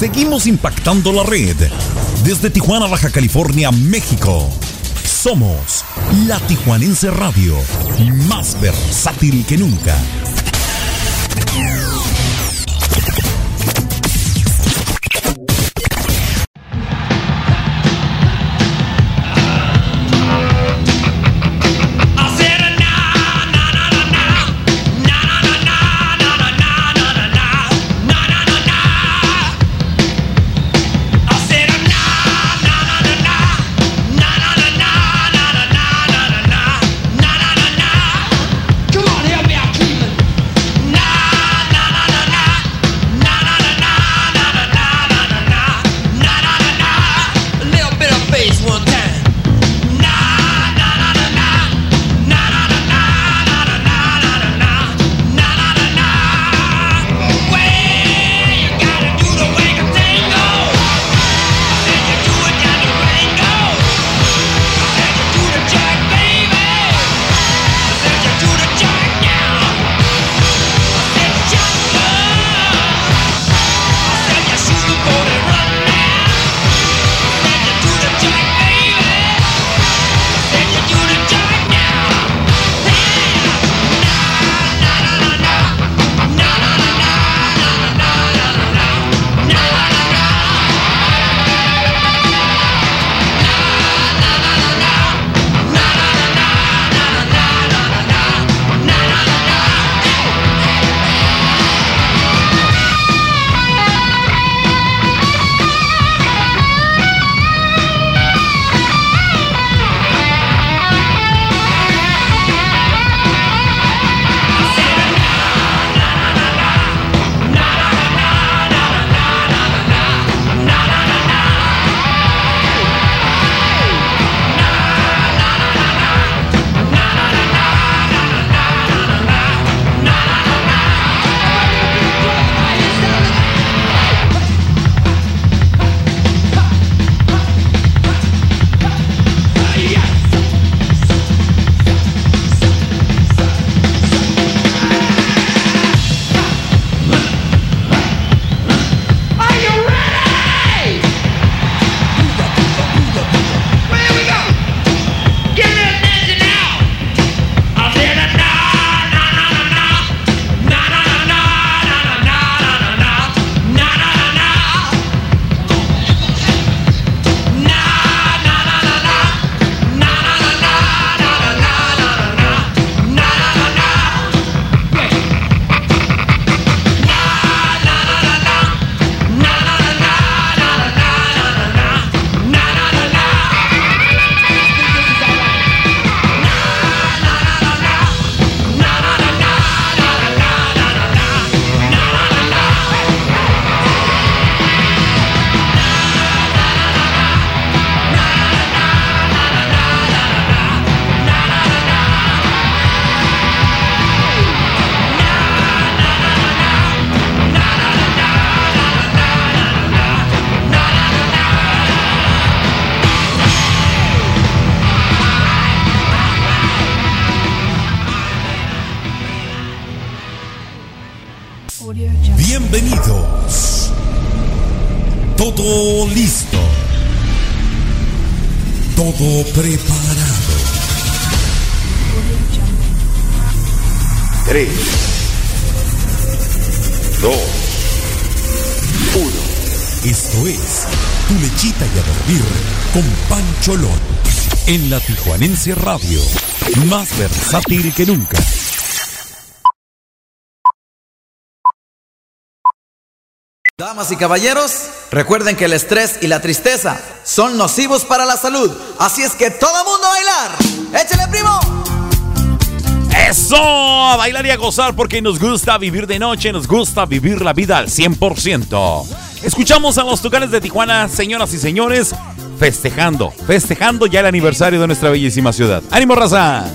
Seguimos impactando la red. Desde Tijuana, Baja California, México. Somos la Tijuanense Radio, más versátil que nunca. En la Tijuanense Radio, más versátil que nunca. Damas y caballeros, recuerden que el estrés y la tristeza son nocivos para la salud, así es que todo mundo a bailar. ¡Échale, primo! Eso, a bailar y a gozar porque nos gusta vivir de noche, nos gusta vivir la vida al 100%. Escuchamos a los tucanes de Tijuana, señoras y señores, festejando, festejando ya el aniversario de nuestra bellísima ciudad. ¡Ánimo, raza!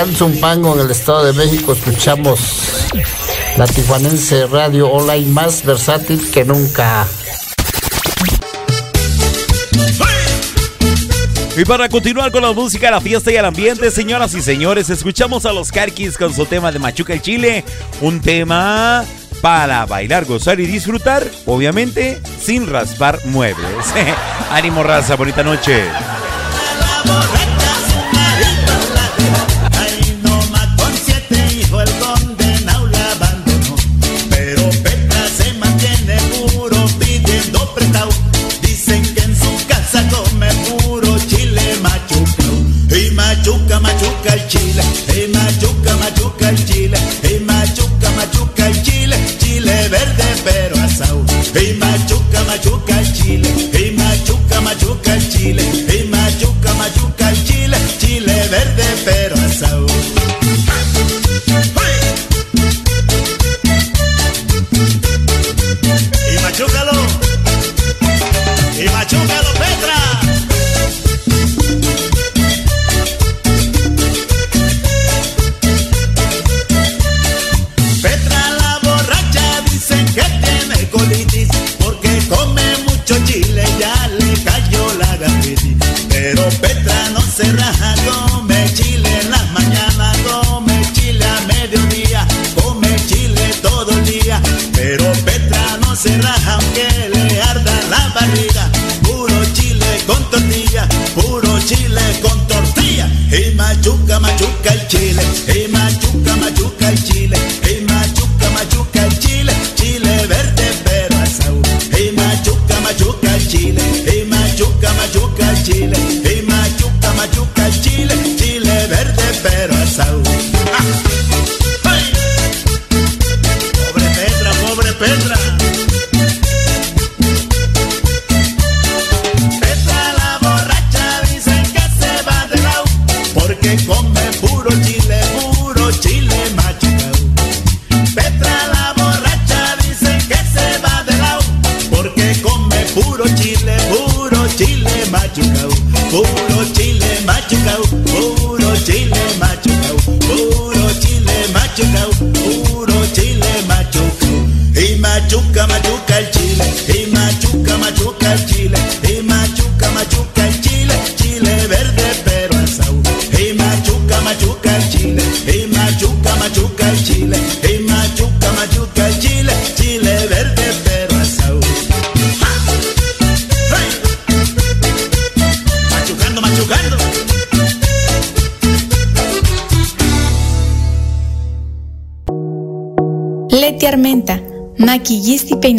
En el Estado de México, escuchamos la Tijuanense Radio Online más versátil que nunca. Y para continuar con la música, la fiesta y el ambiente, señoras y señores, escuchamos a los Carquis con su tema de Machuca el Chile. Un tema para bailar, gozar y disfrutar, obviamente sin raspar muebles. Ánimo raza, bonita noche.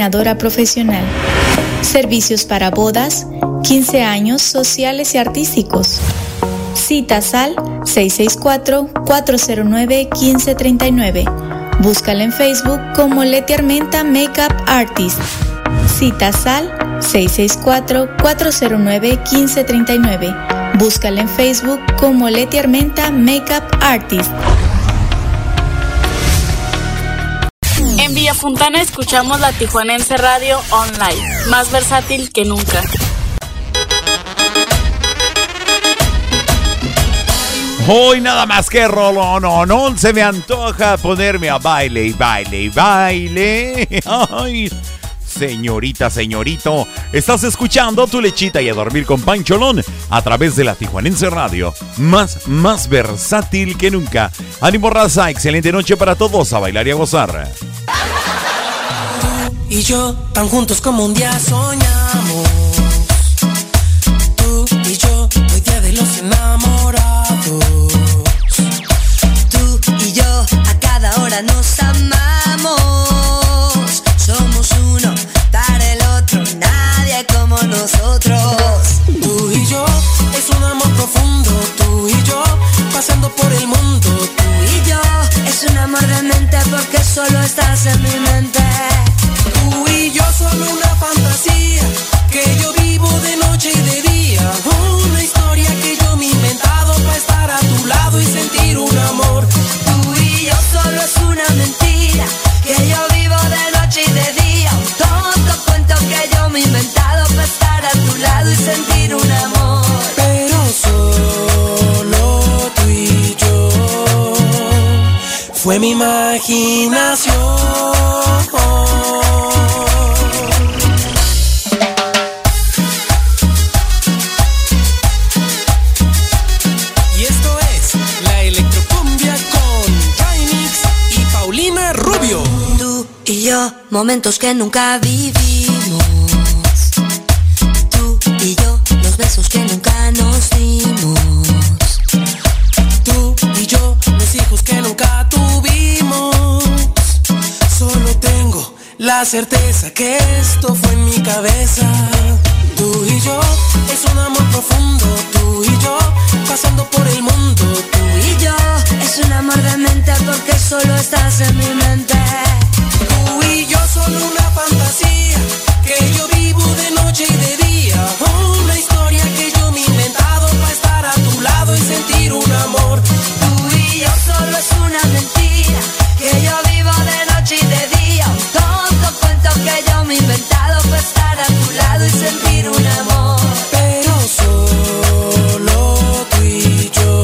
Profesional. Servicios para bodas, 15 años sociales y artísticos. Citas al 664-409-1539. Búscala en Facebook como Leti Armenta Makeup Artist. Citas al 664-409-1539. Búscala en Facebook como Leti Armenta Makeup Artist. Fontana escuchamos la Tijuanense Radio Online, más versátil que nunca. Hoy nada más que rolón, no, no se me antoja ponerme a baile y baile y baile. Señorita, señorito, estás escuchando tu lechita y a dormir con Pancholón a través de la Tijuanense Radio. Más, más versátil que nunca. Ánimo raza, excelente noche para todos a bailar y a gozar y yo tan juntos como un día soñamos. Tú y yo, hoy día de los enamorados. Tú y yo, a cada hora nos amamos. Somos uno para el otro, nadie como nosotros. Tú y yo, es un amor profundo. Tú y yo, pasando por el mundo. Tú y yo, es un amor de mente porque solo estás en mi mente Tú y yo, momentos que nunca vivimos. Certeza que esto fue en mi cabeza. Tú y yo, es un amor profundo. Tú y yo, pasando por el mundo. Tú Y yo, es un amor de mente porque solo estás en mi mente. Tú y yo son una fantasía que yo vivo de noche y de día. Una historia que yo me he inventado para estar a tu lado y sentir un amor. Tú y yo solo es una mentira me inventado para estar a tu lado y sentir un amor. Pero solo tú y yo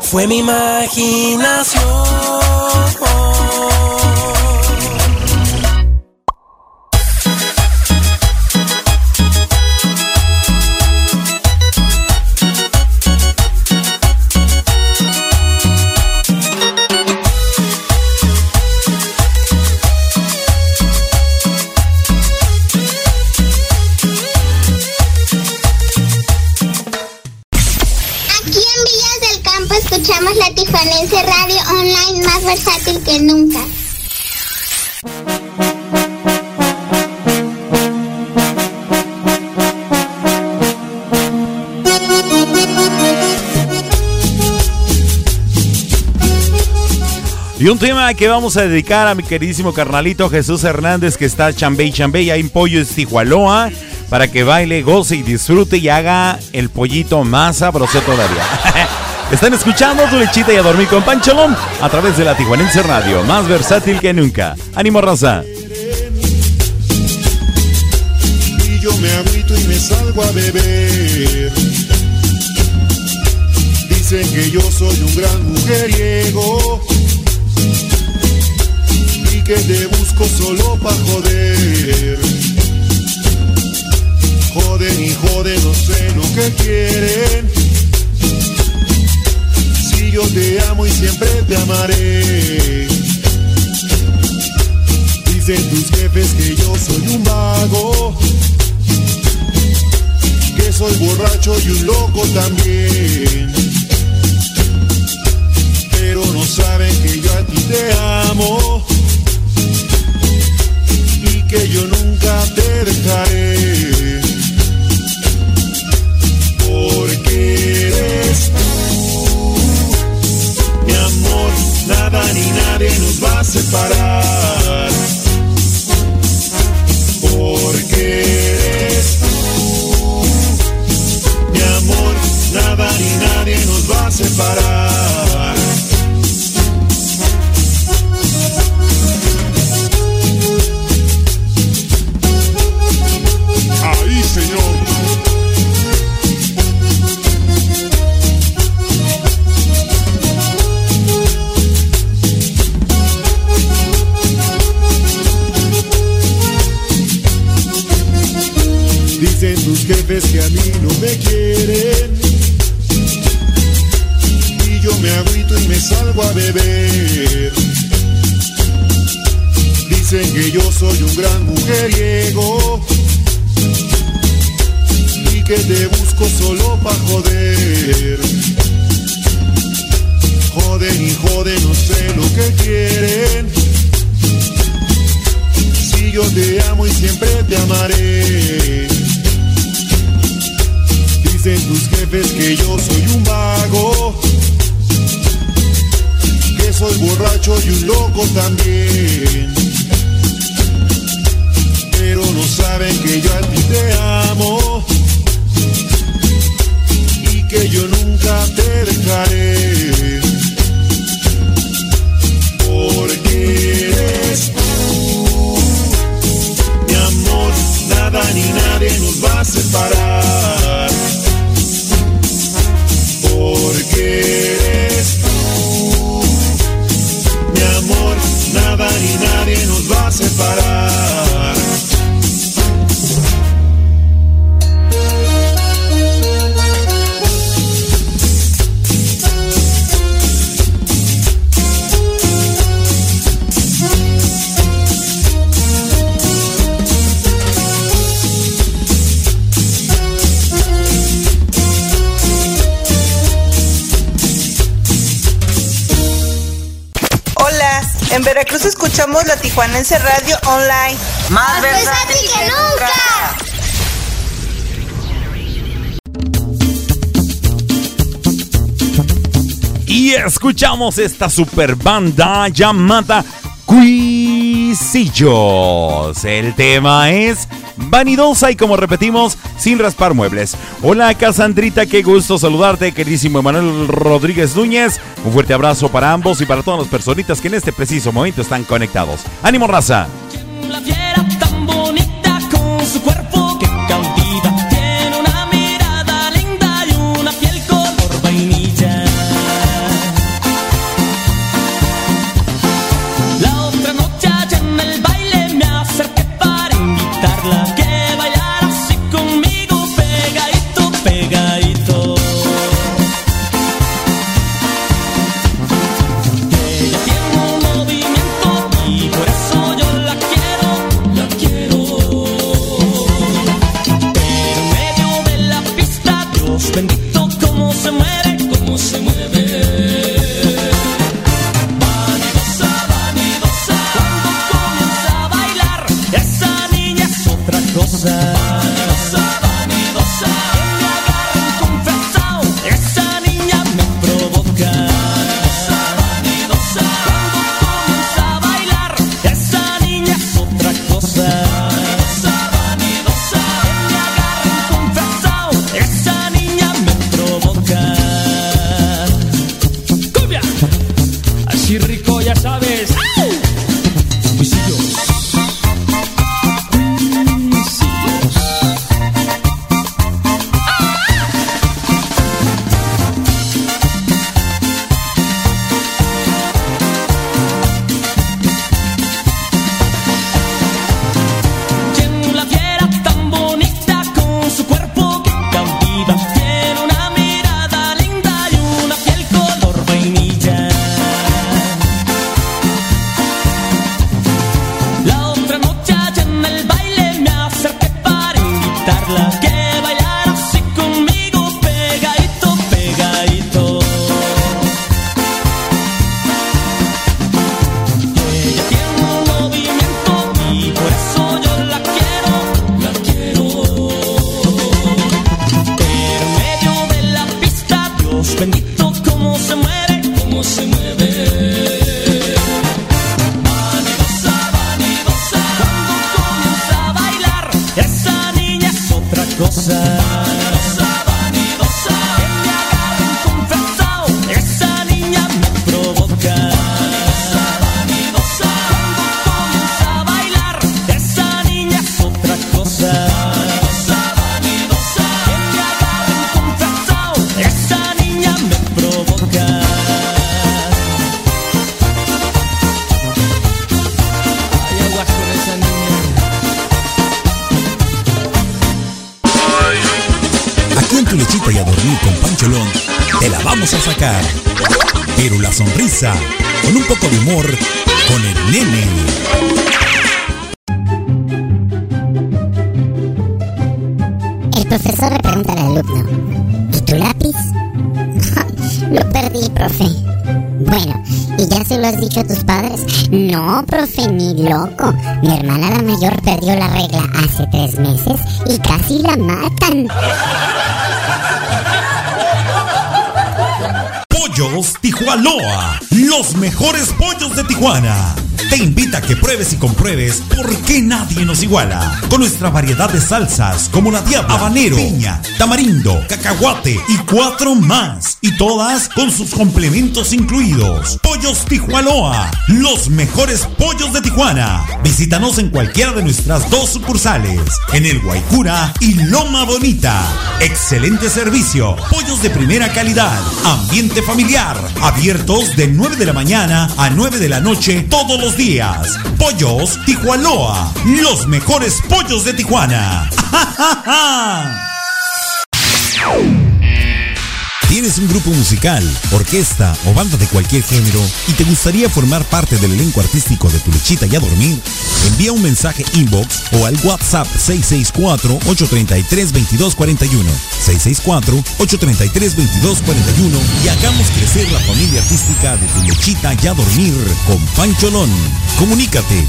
fue mi imaginación. Y un tema que vamos a dedicar a mi queridísimo carnalito Jesús Hernández que está chambé y chambé ya en Pollo Estijualoa para que baile, goce y disfrute y haga el pollito más sabroso todavía. Están escuchando tu lechita y a dormir con Pancholón a través de la Tijuanense Radio, más versátil que nunca. ¡Ánimo, raza! yo me y me salgo a beber. Dicen que yo soy un gran mujeriego que te busco solo pa' joder. Joden y joden, no sé lo que quieren. Si yo te amo y siempre te amaré. Dicen tus jefes que yo soy un vago, que soy borracho y un loco también. Pero no saben que yo a ti te amo que yo nunca te dejaré. Porque eres tú, mi amor, nada ni nadie nos va a separar. Porque eres tú, mi amor, nada ni nadie nos va a separar. Escuchamos esta super banda llamada Cuisillos. El tema es vanidosa y como repetimos, sin raspar muebles. Hola Casandrita, qué gusto saludarte, queridísimo Emanuel Rodríguez Núñez. Un fuerte abrazo para ambos y para todas las personitas que en este preciso momento están conectados. ¡Ánimo, raza! Humor, con el nene. El profesor le pregunta al alumno, ¿y tu lápiz? lo perdí, profe. Bueno, ¿y ya se lo has dicho a tus padres? No, profe, ni loco. Mi hermana la mayor perdió la regla hace tres meses y casi la matan. Pollos Tijuanoa, los mejores pollos de Tijuana. Te invita a que pruebes y compruebes por qué nadie nos iguala. Con nuestra variedad de salsas como la diabla, habanero, piña, tamarindo, cacahuate y cuatro más. Y todas con sus complementos incluidos. Pollos Tijuanoa, los mejores pollos de Tijuana. Visítanos en cualquiera de nuestras dos sucursales, en el Guaycura y Loma Bonita. Excelente servicio, pollos de primera calidad, ambiente familiar, abiertos de 9 de la mañana a 9 de la noche todos los días. Pollos Tijuanoa, los mejores pollos de Tijuana. ¿Tienes un grupo musical, orquesta o banda de cualquier género y te gustaría formar parte del elenco artístico de Tu Lechita y a Dormir? Envía un mensaje inbox o al WhatsApp 664-833-2241. 664-833-2241 y hagamos crecer la familia artística de Tu Lechita y a Dormir con Pancholón. Comunícate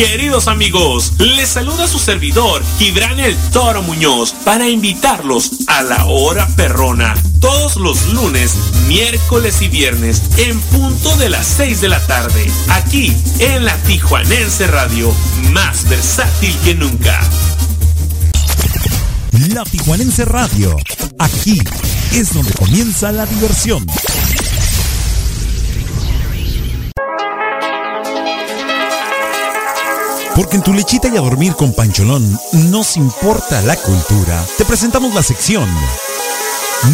Queridos amigos, les saluda su servidor, Gibran el Toro Muñoz, para invitarlos a la hora perrona, todos los lunes, miércoles y viernes, en punto de las 6 de la tarde, aquí en la Tijuanense Radio, más versátil que nunca. La Tijuanense Radio, aquí es donde comienza la diversión. Porque en tu lechita y a dormir con Pancholón nos importa la cultura. Te presentamos la sección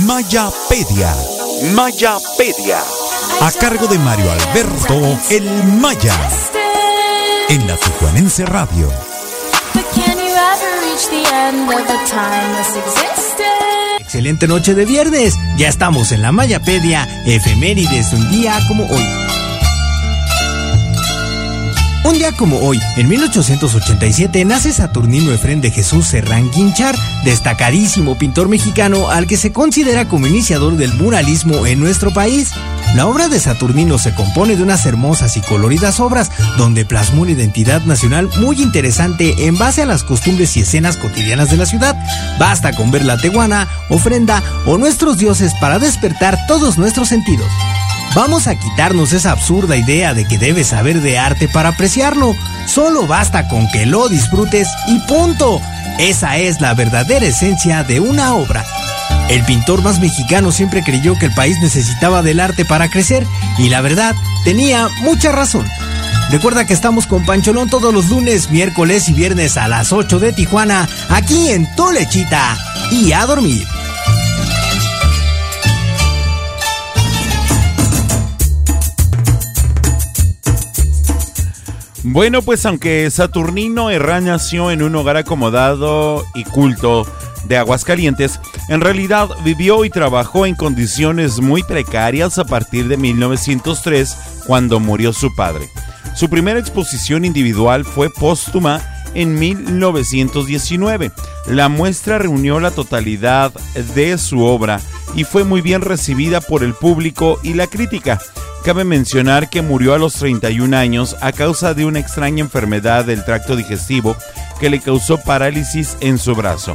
Mayapedia. Mayapedia. A cargo de Mario Alberto El Maya. En la Tijuanense Radio. Excelente noche de viernes. Ya estamos en la Mayapedia, efemérides de un día como hoy. Un día como hoy, en 1887, nace Saturnino Efrén de Jesús Serrán Guinchar, destacadísimo pintor mexicano al que se considera como iniciador del muralismo en nuestro país. La obra de Saturnino se compone de unas hermosas y coloridas obras donde plasmó una identidad nacional muy interesante en base a las costumbres y escenas cotidianas de la ciudad. Basta con ver la teguana, ofrenda o nuestros dioses para despertar todos nuestros sentidos. Vamos a quitarnos esa absurda idea de que debes saber de arte para apreciarlo. Solo basta con que lo disfrutes y punto. Esa es la verdadera esencia de una obra. El pintor más mexicano siempre creyó que el país necesitaba del arte para crecer y la verdad tenía mucha razón. Recuerda que estamos con Pancholón todos los lunes, miércoles y viernes a las 8 de Tijuana, aquí en Tolechita. Y a dormir. Bueno, pues aunque Saturnino Herrán nació en un hogar acomodado y culto de Aguascalientes, en realidad vivió y trabajó en condiciones muy precarias a partir de 1903, cuando murió su padre. Su primera exposición individual fue póstuma en 1919. La muestra reunió la totalidad de su obra y fue muy bien recibida por el público y la crítica. Cabe mencionar que murió a los 31 años a causa de una extraña enfermedad del tracto digestivo que le causó parálisis en su brazo.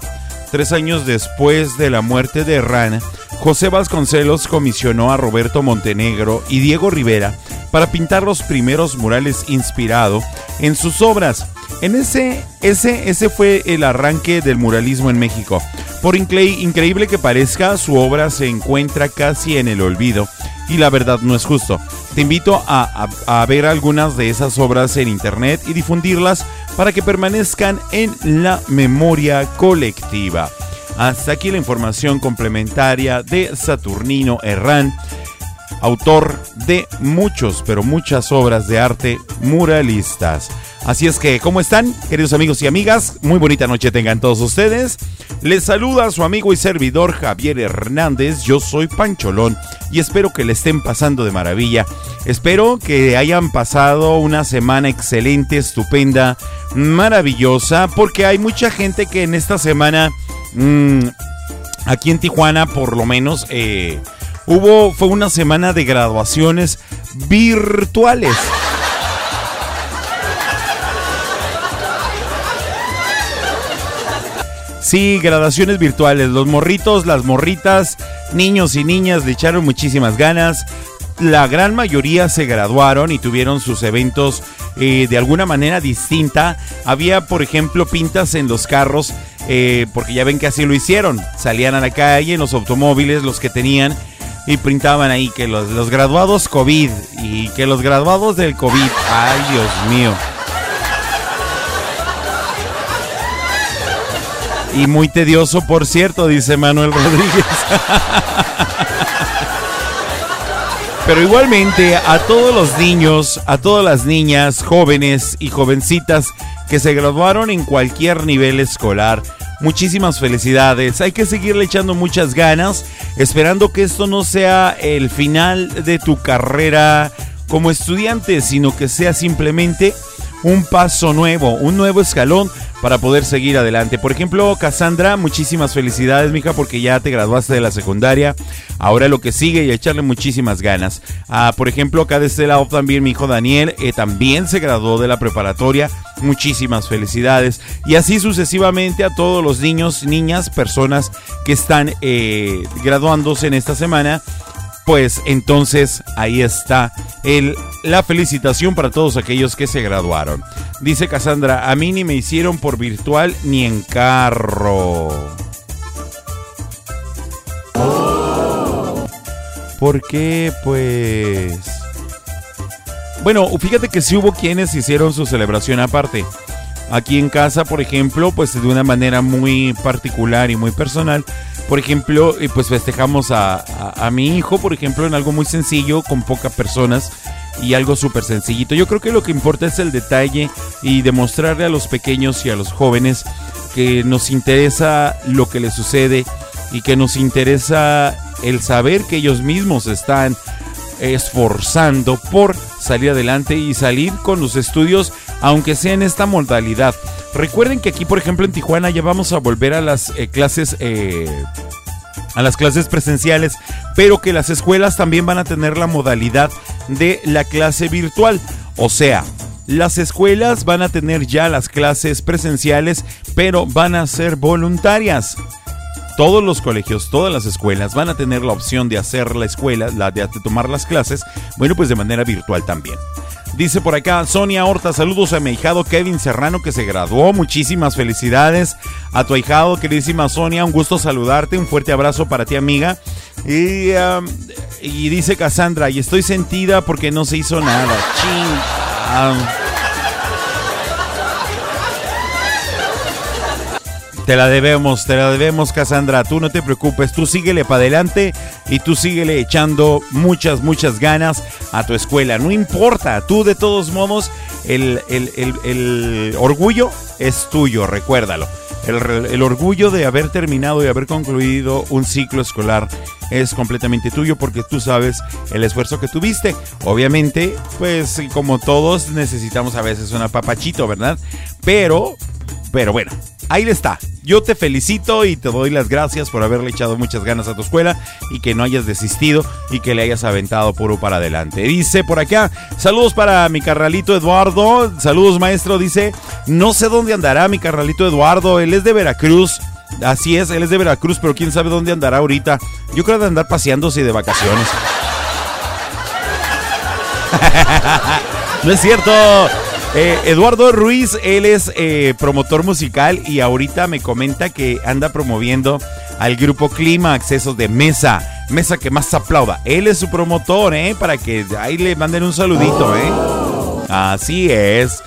Tres años después de la muerte de Herrán, José Vasconcelos comisionó a Roberto Montenegro y Diego Rivera para pintar los primeros murales inspirado en sus obras. En ese, ese, ese fue el arranque del muralismo en México. Por increíble que parezca, su obra se encuentra casi en el olvido y la verdad no es justo. Te invito a, a, ver algunas de esas obras en internet y difundirlas para que permanezcan en la memoria colectiva. Hasta aquí la información complementaria de Saturnino Herrán, autor de muchos, pero muchas obras de arte muralistas. Así es que, ¿cómo están, queridos amigos y amigas? Muy bonita noche tengan todos ustedes. Les saluda su amigo y servidor Javier Hernández. Yo soy Pancholón y espero que le estén pasando de maravilla. Espero que hayan pasado una semana excelente, estupenda, maravillosa, porque hay mucha gente que en esta semana, mmm, aquí en Tijuana, por lo menos, eh, hubo, fue una semana de graduaciones virtuales. Sí, graduaciones virtuales. Los morritos, las morritas, niños y niñas le echaron muchísimas ganas. La gran mayoría se graduaron y tuvieron sus eventos eh, de alguna manera distinta. Había, por ejemplo, pintas en los carros, eh, porque ya ven que así lo hicieron. Salían a la calle en los automóviles, los que tenían, y pintaban ahí que los, los graduados COVID y que los graduados del COVID. Ay, Dios mío. Y muy tedioso, por cierto, dice Manuel Rodríguez. Pero igualmente a todos los niños, a todas las niñas, jóvenes y jovencitas que se graduaron en cualquier nivel escolar, muchísimas felicidades. Hay que seguirle echando muchas ganas, esperando que esto no sea el final de tu carrera como estudiante, sino que sea simplemente un paso nuevo, un nuevo escalón para poder seguir adelante. Por ejemplo, Cassandra, muchísimas felicidades, mija, porque ya te graduaste de la secundaria. Ahora lo que sigue y echarle muchísimas ganas. Ah, por ejemplo, acá de este lado también mi hijo Daniel eh, también se graduó de la preparatoria. Muchísimas felicidades. Y así sucesivamente a todos los niños, niñas, personas que están eh, graduándose en esta semana pues entonces ahí está el, la felicitación para todos aquellos que se graduaron. Dice Cassandra, a mí ni me hicieron por virtual ni en carro. ¿Por qué? Pues... Bueno, fíjate que sí hubo quienes hicieron su celebración aparte. Aquí en casa, por ejemplo, pues de una manera muy particular y muy personal. Por ejemplo, eh, pues festejamos a, mi hijo, por ejemplo, en algo muy sencillo, con pocas personas y algo súper sencillito. Yo creo que lo que importa es el detalle y demostrarle a los pequeños y a los jóvenes que nos interesa lo que les sucede y que nos interesa el saber que ellos mismos están esforzando por salir adelante y salir con los estudios, aunque sea en esta modalidad. Recuerden que aquí, por ejemplo, en Tijuana ya vamos a volver a las eh, clases. Eh, a las clases presenciales, pero que las escuelas también van a tener la modalidad de la clase virtual. O sea, las escuelas van a tener ya las clases presenciales, pero van a ser voluntarias. Todos los colegios, todas las escuelas van a tener la opción de hacer la escuela, la de tomar las clases, bueno, pues de manera virtual también. Dice por acá Sonia Horta, saludos a mi ahijado Kevin Serrano que se graduó. Muchísimas felicidades a tu ahijado, queridísima Sonia. Un gusto saludarte. Un fuerte abrazo para ti, amiga. Y, dice Cassandra, y estoy sentida porque no se hizo nada. Ching. Te la debemos, te la debemos, Cassandra. Tú no te preocupes, tú síguele para adelante y tú síguele echando muchas, muchas ganas a tu escuela. No importa, tú de todos modos, el, el, el, orgullo es tuyo, recuérdalo. El, el, orgullo de haber terminado y haber concluido un ciclo escolar es completamente tuyo porque tú sabes el esfuerzo que tuviste. Obviamente, pues como todos necesitamos a veces un apapachito, ¿verdad? Pero, pero bueno, ahí está. Yo te felicito y te doy las gracias por haberle echado muchas ganas a tu escuela y que no hayas desistido y que le hayas aventado puro para adelante. Dice por acá, saludos para mi carnalito Eduardo. Saludos maestro, dice, no sé dónde andará mi carnalito Eduardo, él es de Veracruz. Así es, él es de Veracruz, pero quién sabe dónde andará ahorita. Yo creo de andar paseándose de vacaciones. no es cierto. Eh, Eduardo Ruiz, él es eh, promotor musical y ahorita me comenta que anda promoviendo al grupo Clima Accesos de Mesa. Mesa que más aplauda. Él es su promotor, ¿eh? Para que ahí le manden un saludito, ¿eh? Así es.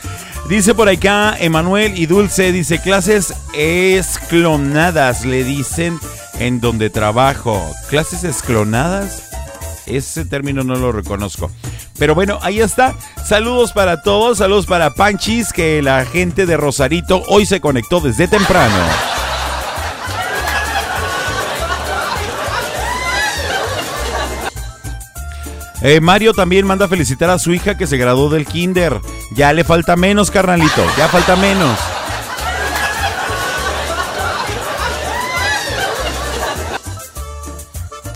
Dice por acá Emanuel y Dulce, dice clases esclonadas, le dicen en donde trabajo. ¿Clases esclonadas? Ese término no lo reconozco. Pero bueno, ahí está. Saludos para todos, saludos para Panchis, que la gente de Rosarito hoy se conectó desde temprano. Eh, Mario también manda felicitar a su hija que se graduó del kinder. Ya le falta menos, carnalito, ya falta menos.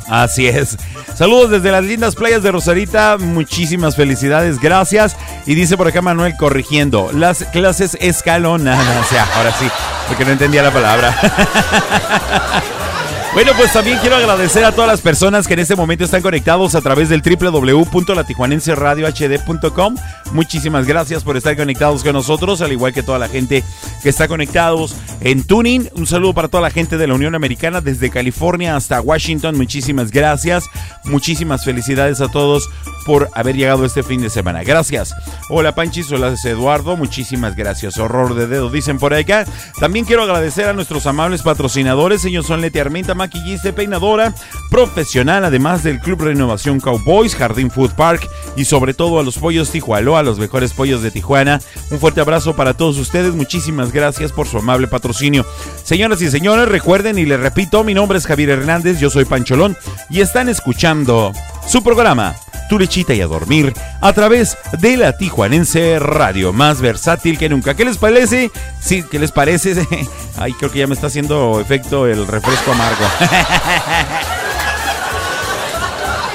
Así es. Saludos desde las lindas playas de Rosarita. Muchísimas felicidades. Gracias. Y dice por acá Manuel corrigiendo. Las clases escalonadas. O sea, ahora sí, porque no entendía la palabra. Bueno, pues también quiero agradecer a todas las personas que en este momento están conectados a través del www.latijuanenseradiohd.com. Muchísimas gracias por estar conectados con nosotros, al igual que toda la gente que está conectados en Tuning. Un saludo para toda la gente de la Unión Americana, desde California hasta Washington. Muchísimas gracias. Muchísimas felicidades a todos por haber llegado este fin de semana. Gracias. Hola Panchis, hola Eduardo. Muchísimas gracias. Horror de dedo, dicen por acá. También quiero agradecer a nuestros amables patrocinadores. Ellos son Leti Armenta, maquillista peinadora profesional, además del Club Renovación Cowboys, Jardín Food Park y sobre todo a los pollos Tijualoa, los mejores pollos de Tijuana. Un fuerte abrazo para todos ustedes, muchísimas gracias por su amable patrocinio. Señoras y señores, recuerden y les repito, mi nombre es Javier Hernández, yo soy Pancholón y están escuchando su programa tu lechita y a dormir a través de la Tijuanense Radio, más versátil que nunca. ¿Qué les parece? Sí, ¿qué les parece? Ay, creo que ya me está haciendo efecto el refresco amargo.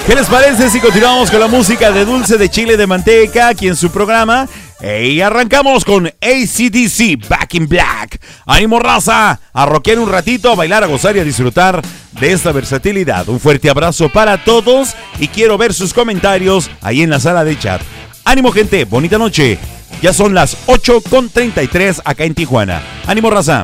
¿Qué les parece si continuamos con la música de Dulce de Chile de Manteca aquí en su programa? Y arrancamos con ACDC Back in Black. Ánimo raza, a un ratito, a bailar, a gozar y a disfrutar de esta versatilidad. Un fuerte abrazo para todos y quiero ver sus comentarios ahí en la sala de chat. Ánimo gente, bonita noche. Ya son las 8 con 33 acá en Tijuana. Ánimo raza.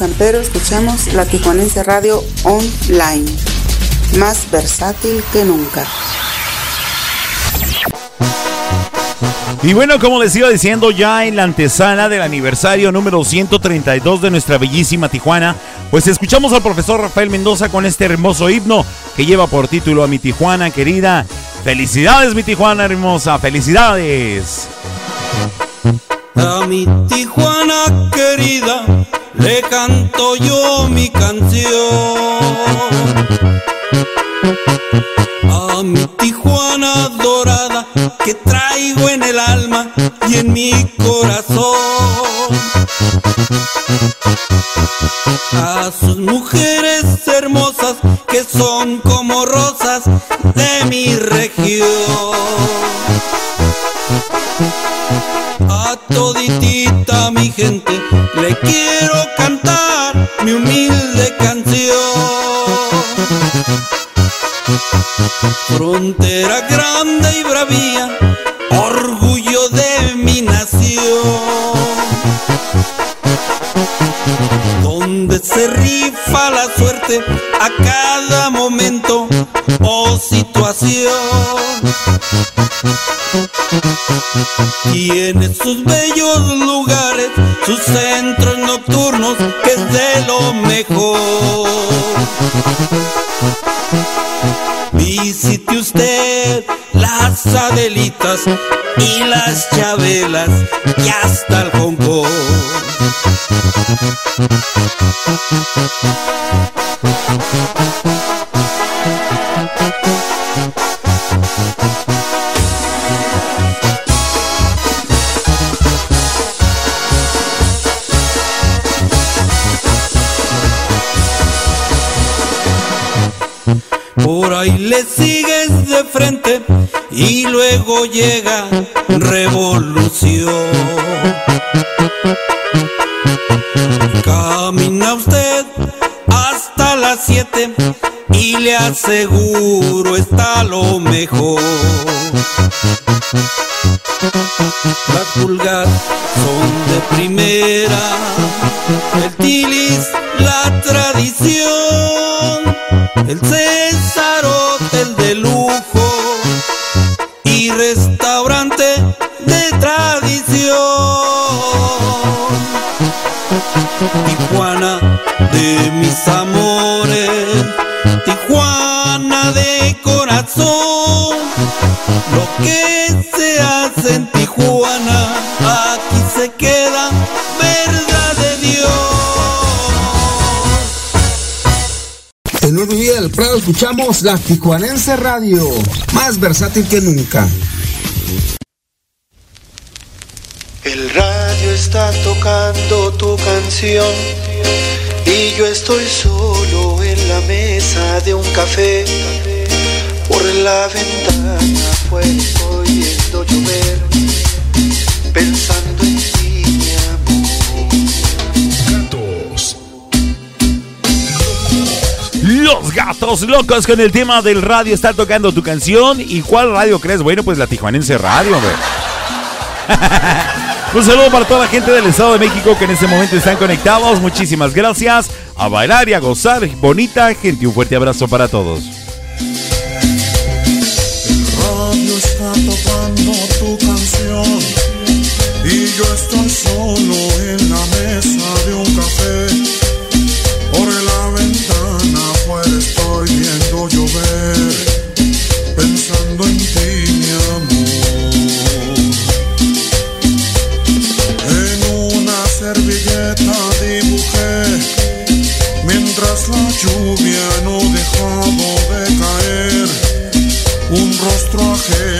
San Pedro escuchamos la Tijuanense Radio Online, más versátil que nunca. Y bueno, como les iba diciendo, ya en la antesala del aniversario número 132 de nuestra bellísima Tijuana, Pues escuchamos al profesor Rafael Mendoza con este hermoso himno que lleva por título a mi Tijuana querida. Felicidades mi Tijuana hermosa, felicidades. Mi Tijuana querida le canto yo mi canción. A mi Tijuana dorada que traigo en el alma y en mi corazón. A sus mujeres hermosas que son como rosas de mi región. Toditita mi gente le quiero cantar mi humilde canción. Frontera grande y bravía, orgullo de mi nación. Donde se rifa la suerte a cada momento o situación. Tiene sus bellos lugares, sus centros nocturnos, que es de lo mejor. Visite usted las Adelitas y las Chabelas y hasta el Hong. Por ahí le sigues de frente y luego llega revolución. Camina usted hasta las 7 y le aseguro está lo mejor. Las pulgas son de primera, el tilis la tradición, el César hotel de lujo y restaurante de tradición. Tijuana de mis amores, Tijuana de corazón, lo que se hace en Tijuana, Prado escuchamos la Tijuanense Radio, más versátil que nunca. El radio está tocando tu canción y yo estoy solo en la mesa de un café. Por la ventana afuera estoy viendo llover, pensando Los gatos locos con el tema del radio está tocando tu canción. ¿Y cuál radio crees? Bueno, pues la Tijuanense Radio, hombre. Un saludo para toda la gente del Estado de México que en este momento están conectados. Muchísimas gracias. A bailar y a gozar. Bonita gente. Un fuerte abrazo para todos. y yo estoy solo en la mesa de un café. nuestro ajeno.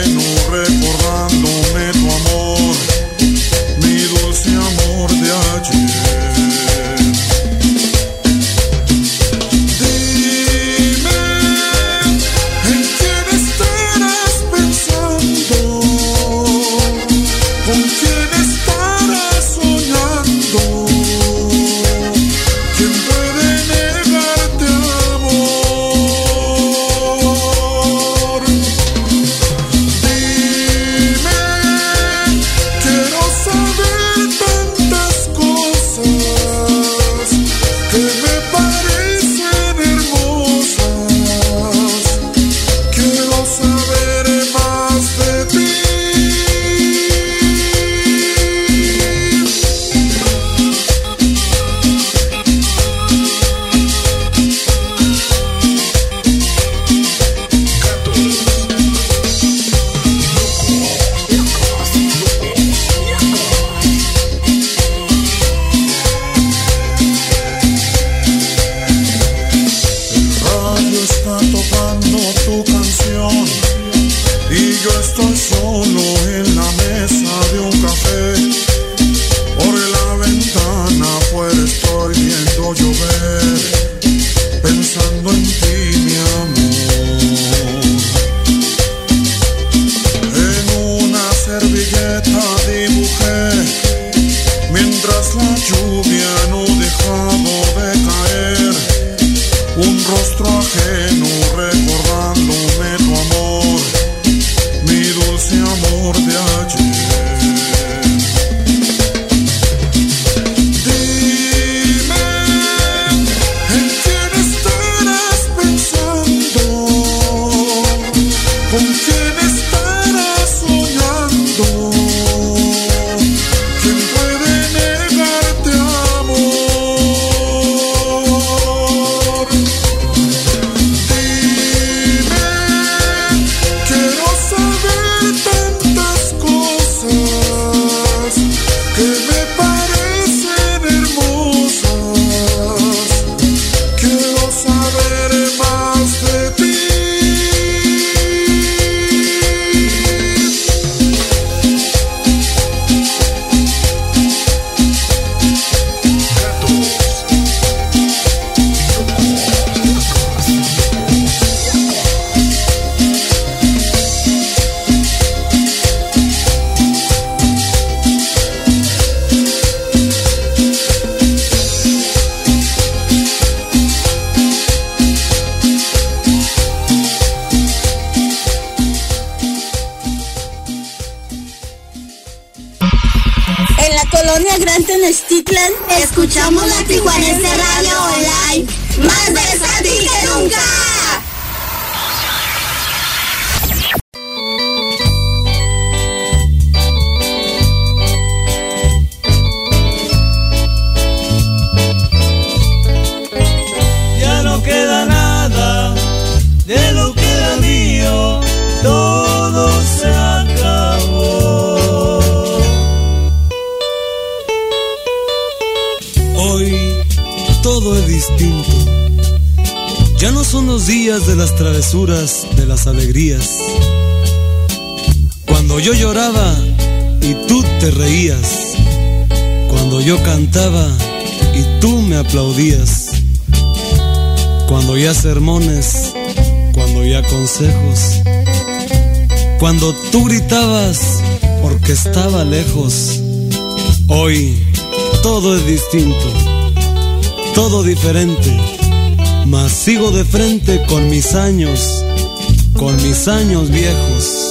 días de las travesuras, de las alegrías. Cuando yo lloraba y tú te reías. Cuando yo cantaba y tú me aplaudías. Cuando ya sermones, cuando ya consejos. Cuando tú gritabas porque estaba lejos. Hoy todo es distinto, todo diferente mas sigo de frente con mis años, con mis años viejos.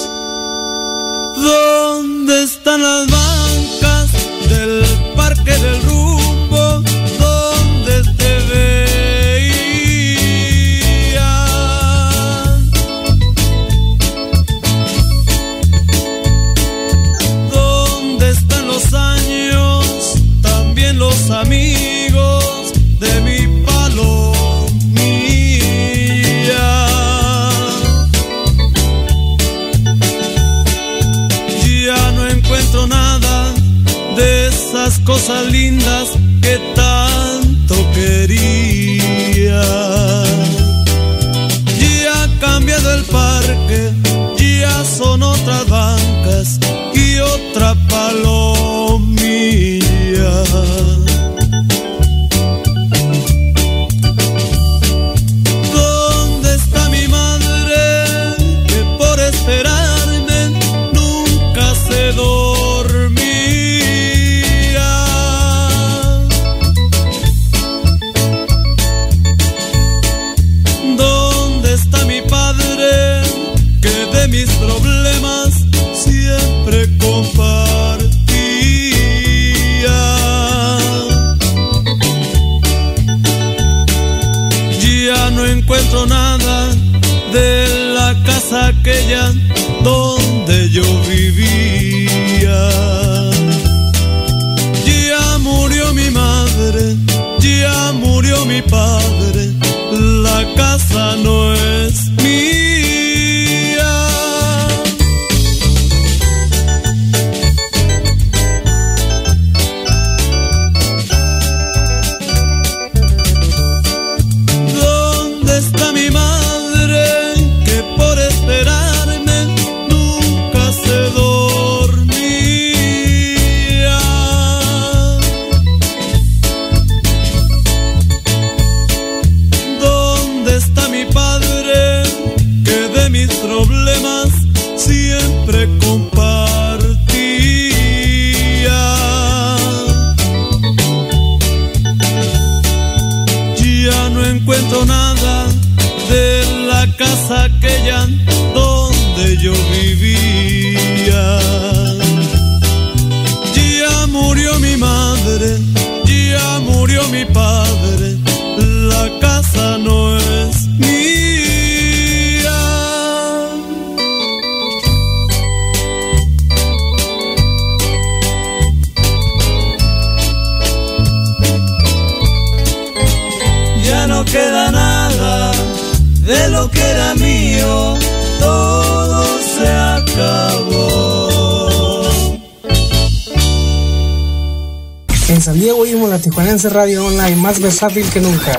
Radio Online, más versátil que nunca.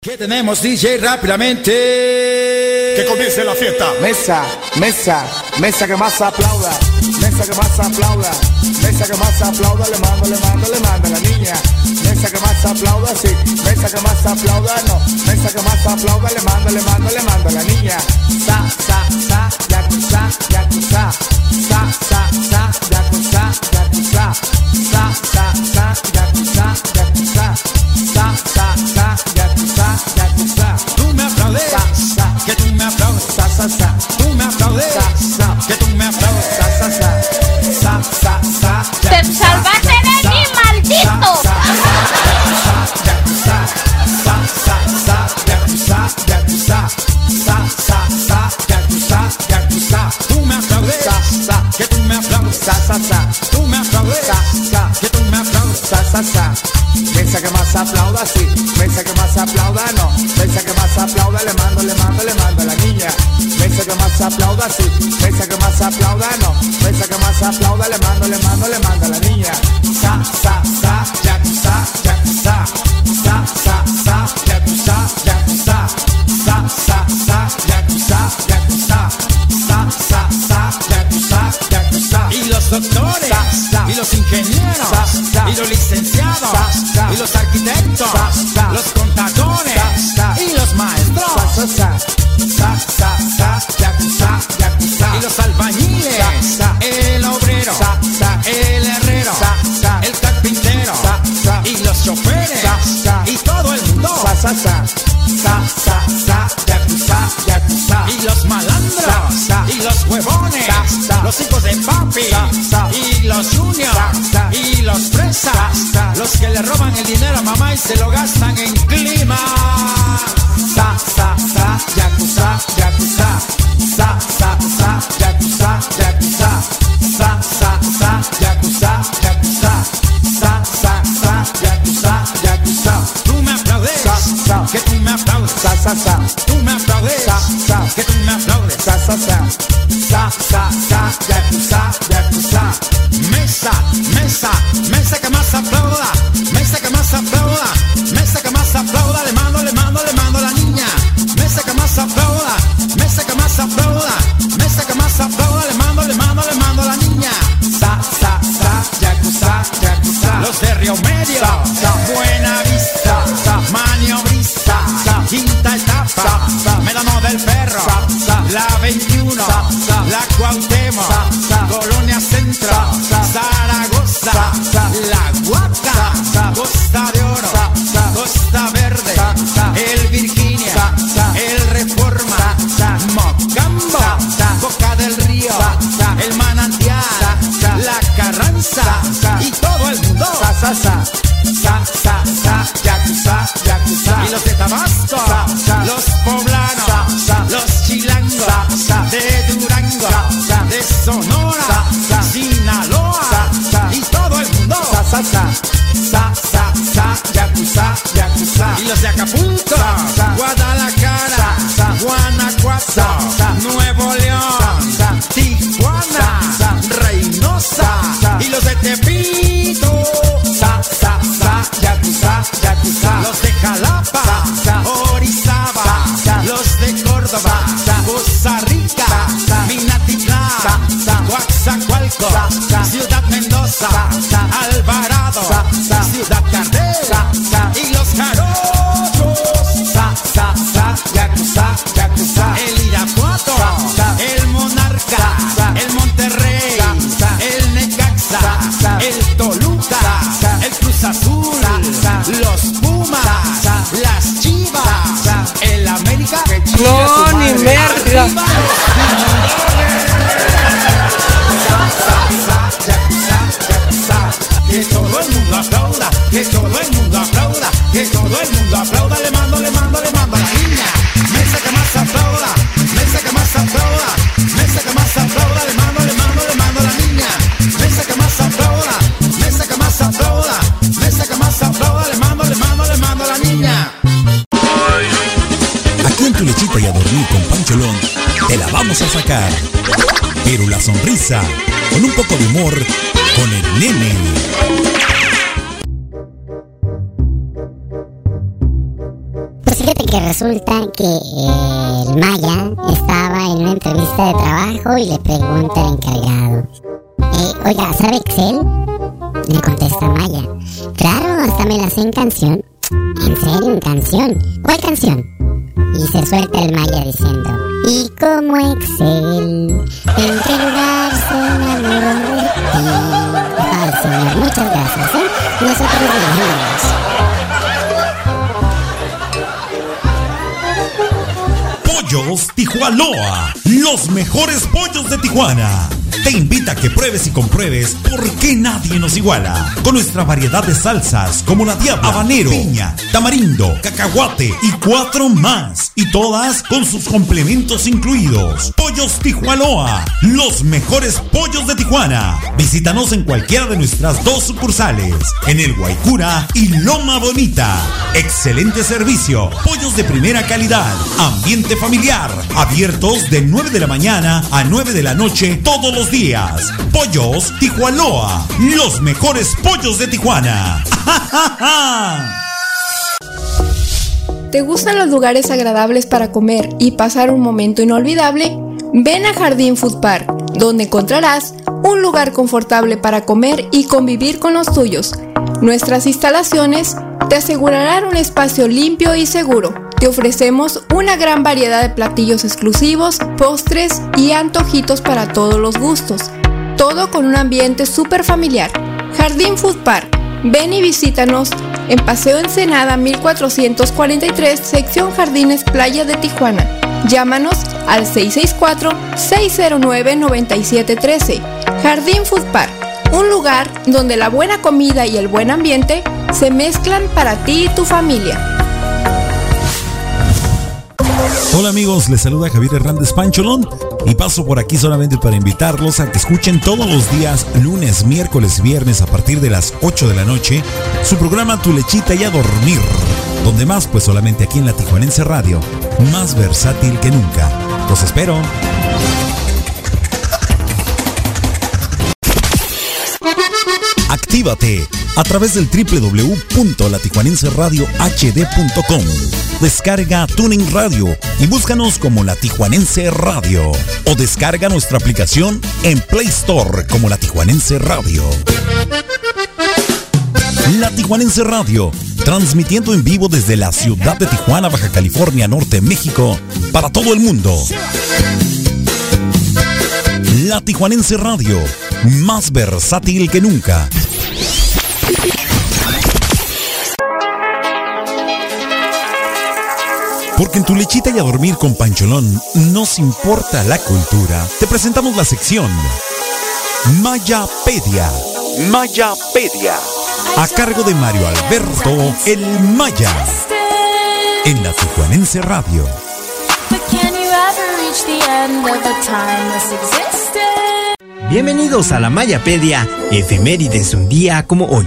¿Qué tenemos, DJ? Rápidamente. Que comience la fiesta. Mesa, mesa, mesa que más aplauda. Mesa que más aplauda. Mesa que más aplauda. Le mando, le mando, le mando a la niña. Mesa que más aplauda, sí. Mesa que más aplauda, no. Mesa que más aplauda. Le mando, le mando, le mando la niña. Sa, sa, sa. Ya, sa, ya, sa. Sa, sa, sa. Y le pregunta al encargado, eh, oiga, ¿sabe Excel? Le contesta Maya, claro, hasta me la sé en canción. Compruebes por qué nadie nos iguala. Con nuestra variedad de salsas como la diabla, habanero, piña, tamarindo, cacahuate y cuatro más. Y todas con sus complementos incluidos. Pollos Tijuanoa, los mejores pollos de Tijuana. Visítanos en cualquiera de nuestras dos sucursales. En el Guaycura y Loma Bonita. Excelente servicio. Pollos de primera calidad. Ambiente familiar. Abiertos de 9 de la mañana a 9 de la noche todos los días. Pollos Tijuanoa. Los mejores pollos de Tijuana. ¿Te gustan los lugares agradables para comer y pasar un momento inolvidable? Ven a Jardín Food Park, donde encontrarás un lugar confortable para comer y convivir con los tuyos. Nuestras instalaciones te asegurarán un espacio limpio y seguro. Te ofrecemos una gran variedad de platillos exclusivos, postres y antojitos para todos los gustos. Todo con un ambiente súper familiar. Jardín Food Park. Ven y visítanos en Paseo Ensenada 1443, sección Jardines Playa de Tijuana. Llámanos al 664-609-9713. Jardín Food Park, un lugar donde la buena comida y el buen ambiente se mezclan para ti y tu familia. Hola amigos, les saluda Javier Hernández Pancholón y paso por aquí solamente para invitarlos a que escuchen todos los días, lunes, miércoles viernes a partir de las 8 de la noche, su programa Tu Lechita y a Dormir, donde más pues solamente aquí en la Tijuanense Radio, más versátil que nunca. Los espero. Actívate a través del www.latijuanenseradiohd.com. Descarga Tuning Radio y búscanos como La Tijuanense Radio. O descarga nuestra aplicación en Play Store como La Tijuanense Radio. La Tijuanense Radio, transmitiendo en vivo desde la ciudad de Tijuana, Baja California, Norte, México, para todo el mundo. La Tijuanense Radio, más versátil que nunca. Porque en tu lechita y a dormir con Pancholón nos importa la cultura. Te presentamos la sección Mayapedia. Mayapedia. A cargo de Mario Alberto El Maya. En la Tijuanense Radio. Can you ever reach the end of a timeless existence? Bienvenidos a la Mayapedia, efemérides un día como hoy.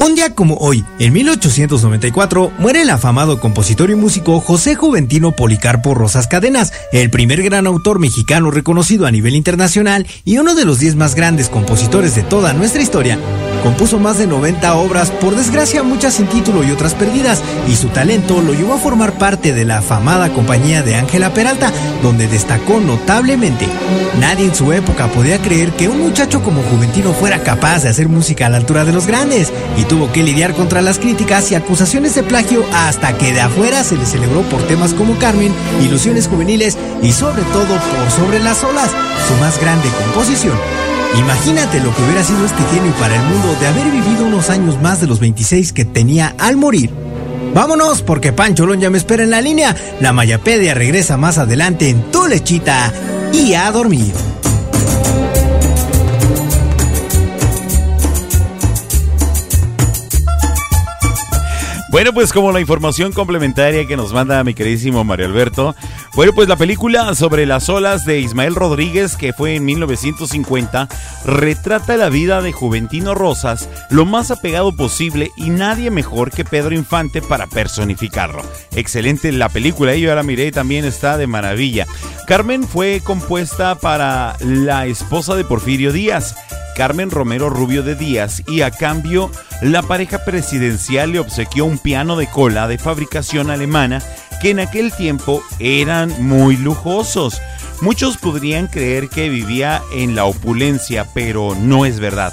Un día como hoy, en 1894, muere el afamado compositor y músico José Juventino Policarpo Rosas Cadenas, el primer gran autor mexicano reconocido a nivel internacional y uno de los 10 más grandes compositores de toda nuestra historia. Compuso más de 90 obras, por desgracia muchas sin título y otras perdidas, y su talento lo llevó a formar parte de la afamada compañía de Ángela Peralta, donde destacó notablemente. Nadie en su época podía creer que un muchacho como Juventino fuera capaz de hacer música a la altura de los grandes, y tuvo que lidiar contra las críticas y acusaciones de plagio hasta que de afuera se le celebró por temas como Carmen, Ilusiones Juveniles y sobre todo por Sobre las Olas, su más grande composición. Imagínate lo que hubiera sido este genio para el mundo de haber vivido unos años más de los 26 que tenía al morir. Vámonos porque Pancholón ya me espera en la línea. La Mayapedia regresa más adelante en tu lechita y a dormir. Bueno, pues como la información complementaria que nos manda mi queridísimo Mario Alberto, bueno, pues la película sobre las olas de Ismael Rodríguez, que fue en 1950, retrata la vida de Juventino Rosas lo más apegado posible y nadie mejor que Pedro Infante para personificarlo. Excelente la película, yo la miré también está de maravilla. Carmen fue compuesta para la esposa de Porfirio Díaz. Carmen Romero Rubio de Díaz y a cambio la pareja presidencial le obsequió un piano de cola de fabricación alemana que en aquel tiempo eran muy lujosos. Muchos podrían creer que vivía en la opulencia, pero no es verdad.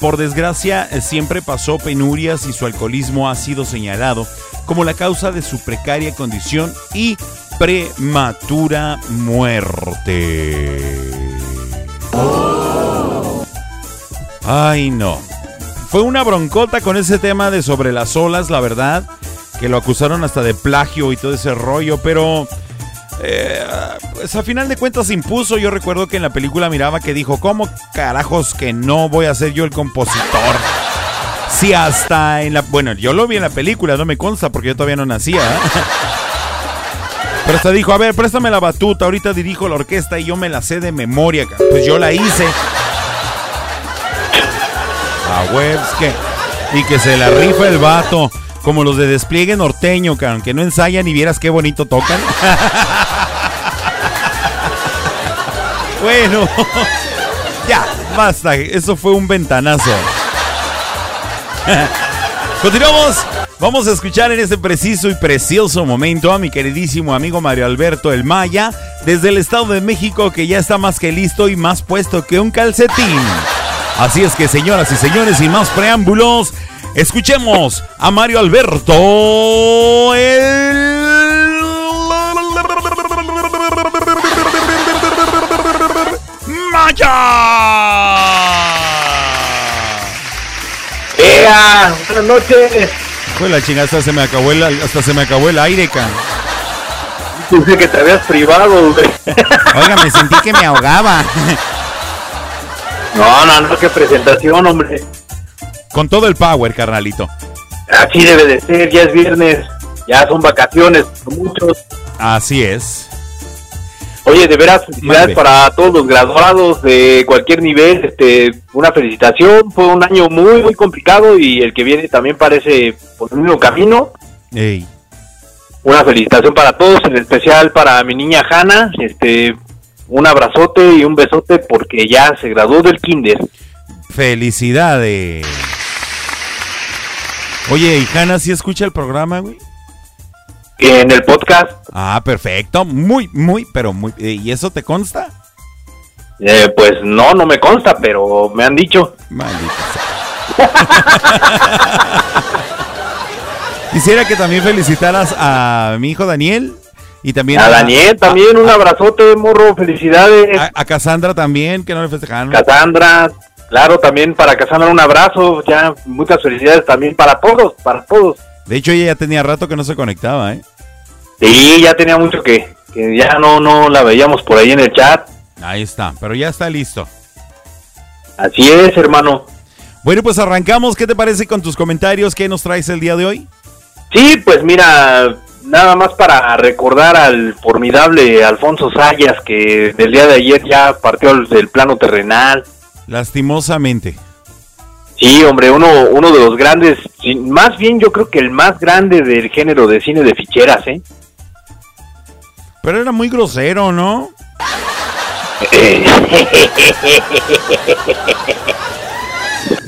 Por desgracia, siempre pasó penurias y su alcoholismo ha sido señalado como la causa de su precaria condición y prematura muerte. Ay, no. Fue una broncota con ese tema de sobre las olas, la verdad. Que lo acusaron hasta de plagio y todo ese rollo, pero. eh, pues a final de cuentas impuso. Yo recuerdo que en la película miraba que dijo: ¿Cómo carajos que no voy a ser yo el compositor? Si hasta en la. Bueno, yo lo vi en la película, no me consta porque yo todavía no nacía. ¿eh? Pero hasta dijo: A ver, préstame la batuta. Ahorita dirijo la orquesta y yo me la sé de memoria. ca-". Pues yo la hice. A que. Y que se la rifa el vato. Como los de despliegue norteño, cabrón, que no ensayan y vieras qué bonito tocan. bueno, ya, basta. Eso fue un ventanazo. Continuamos. Vamos a escuchar en este preciso y precioso momento a mi queridísimo amigo Mario Alberto El Maya desde el Estado de México que ya está más que listo y más puesto que un calcetín. Así es que señoras y señores, sin más preámbulos, escuchemos a Mario Alberto el Maya. ¡Ea! Buenas noches. Fue la chingada, hasta se me acabó el, hasta se me acabó el aire, can. Pensé que te habías privado, güey. Oiga, me sentí que me ahogaba. No, no, no, qué presentación, hombre. Con todo el power, carnalito. Así debe de ser, ya es viernes, ya son vacaciones, para muchos. Así es. Oye, de veras, felicidades para todos los graduados de cualquier nivel. Este, una felicitación. Fue un año muy, muy complicado y el que viene también parece por el mismo camino. Ey. Una felicitación para todos, en especial para mi niña Hanna. Este, un abrazote y un besote porque ya se graduó del kinder. Felicidades. Oye, ¿y Hanna sí escucha el programa, güey? En el podcast, Ah, perfecto. Muy, muy, pero muy. eh, ¿Y eso te consta? eh, pues no, no me consta, pero me han dicho. Quisiera que también felicitaras a mi hijo Daniel y también A Daniel también, un abrazote, morro, felicidades. A, a Cassandra también, que no le festejaron. Cassandra, claro, también para Cassandra un abrazo, ya muchas felicidades también para todos, para todos. De hecho, ella ya tenía rato que no se conectaba, ¿eh? Sí, ya tenía mucho que, que ya no, no la veíamos por ahí en el chat. Ahí está, pero ya está listo. Así es, hermano. Bueno, pues arrancamos. ¿Qué te parece con tus comentarios? ¿Qué nos traes el día de hoy? Sí, pues mira, nada más para recordar al formidable Alfonso Sayas que del día de ayer ya partió del plano terrenal. Lastimosamente. Sí, hombre, uno, uno de los grandes, más bien yo creo que el más grande del género de cine de ficheras, ¿eh? Pero era muy grosero, ¿no?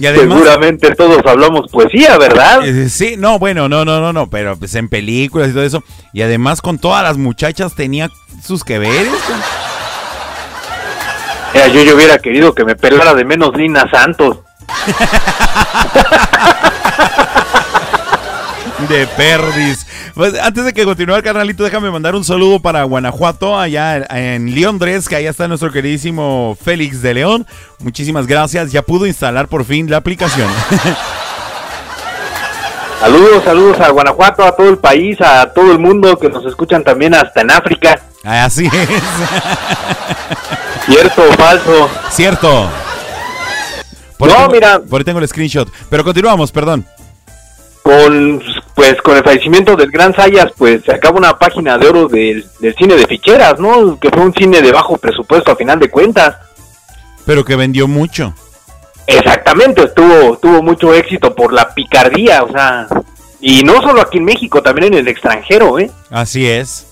Y además- Seguramente todos hablamos poesía, ¿verdad? Eh, sí, no, bueno, no, no, no, no, pero pues en películas y todo eso. Y además con todas las muchachas tenía sus que veres. Mira, yo, yo hubiera querido que me pelara de menos Lina Santos. De perdis. Pues, antes de que continúe el carnalito, déjame mandar un saludo para Guanajuato, allá en Leondres, que allá está nuestro queridísimo Félix de León. Muchísimas gracias. Ya pudo instalar por fin la aplicación. Saludos, saludos a Guanajuato, a todo el país, a todo el mundo que nos escuchan también hasta en África. Así es. ¿Cierto o falso? Cierto. Por No, tengo- mira. Por ahí tengo el screenshot. Pero continuamos, perdón. Con pues con el fallecimiento del gran Sayas, pues se acaba una página de oro del, del cine de ficheras, ¿no? Que fue un cine de bajo presupuesto a final de cuentas. Pero que vendió mucho. Exactamente, tuvo, tuvo mucho éxito por la picardía, o sea, y no solo aquí en México, también en el extranjero, ¿eh? Así es.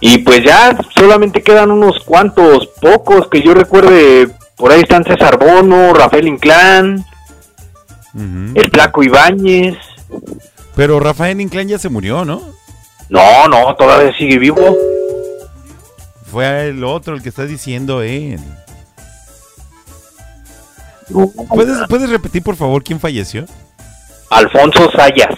Y pues ya solamente quedan unos cuantos pocos que yo recuerde, por ahí están César Bono, Rafael Inclán, el Flaco Ibáñez. Pero Rafael Inclán ya se murió, ¿no? No, no, todavía sigue vivo. Fue el otro el que está diciendo él. ¿Puedes, ¿Puedes repetir, por favor, quién falleció? Alfonso Sayas.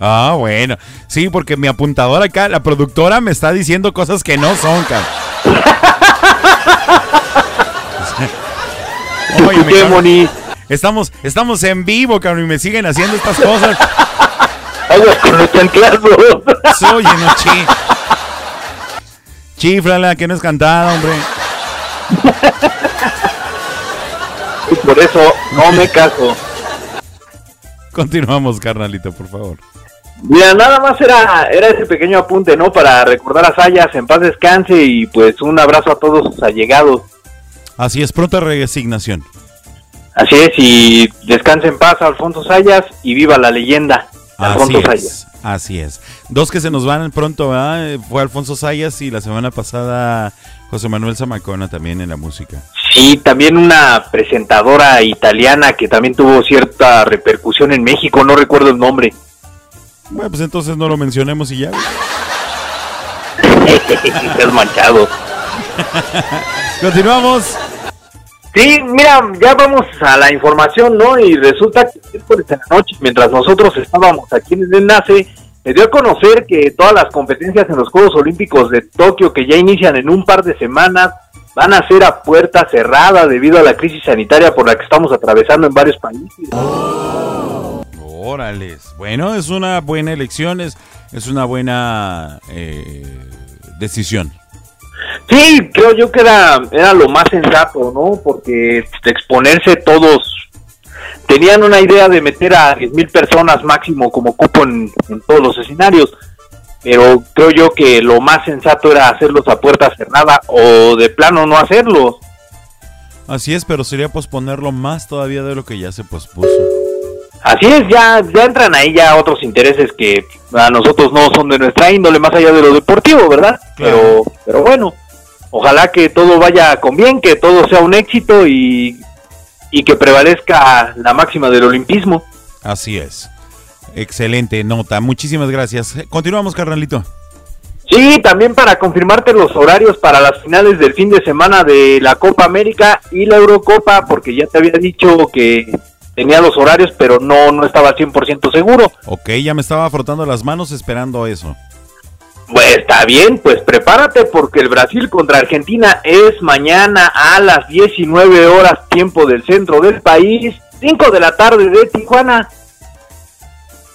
Ah, bueno. Sí, porque mi apuntadora acá, la productora, me está diciendo cosas que no son, cabrón. Oye, Qué Estamos, estamos en vivo, cabrón, y me siguen haciendo estas cosas. Aguas con los chanclas, bro. Oye, no chi. Chiflala, que no es cantada, hombre. Y por eso no me caso. Continuamos, carnalito, por favor. Mira, nada más era, era ese pequeño apunte, ¿no? Para recordar a Sayas, en paz descanse y pues un abrazo a todos sus allegados. Así es, pronta resignación. Así es, y descanse en paz Alfonso Sayas y viva la leyenda de Así Alfonso es, Sayas. así es. Dos que se nos van pronto, ¿verdad? Fue Alfonso Sayas y la semana pasada José Manuel Zamacona también en la música. Sí, también una presentadora italiana que también tuvo cierta repercusión en México, no recuerdo el nombre. Bueno, pues entonces no lo mencionemos y ya. Estás manchado. Continuamos. Sí, mira, ya vamos a la información, ¿no? Y resulta que miércoles en la noche, mientras nosotros estábamos aquí en el enlace, me dio a conocer que todas las competencias en los Juegos Olímpicos de Tokio, que ya inician en un par de semanas, van a ser a puerta cerrada debido a la crisis sanitaria por la que estamos atravesando en varios países. Órales. Bueno, es una buena elección, es, es una buena eh, decisión. Sí, creo yo que era, era lo más sensato, ¿no? Porque de exponerse todos tenían una idea de meter a 10.000 personas máximo como cupo en, en todos los escenarios, pero creo yo que lo más sensato era hacerlos a puerta cerrada o de plano no hacerlos. Así es, pero sería posponerlo más todavía de lo que ya se pospuso. Así es, ya, ya entran ahí ya otros intereses que a nosotros no son de nuestra índole, más allá de lo deportivo, ¿verdad? Pero, pero bueno, ojalá que todo vaya con bien, que todo sea un éxito y, y que prevalezca la máxima del olimpismo. Así es. Excelente nota. Muchísimas gracias. Continuamos, carnalito. Sí, también para confirmarte los horarios para las finales del fin de semana de la Copa América y la Eurocopa, porque ya te había dicho que tenía los horarios, pero no, no estaba 100% seguro. Ok, ya me estaba frotando las manos esperando eso. Pues está bien, pues prepárate porque el Brasil contra Argentina es mañana a las 19 horas tiempo del centro del país, 5 de la tarde de Tijuana.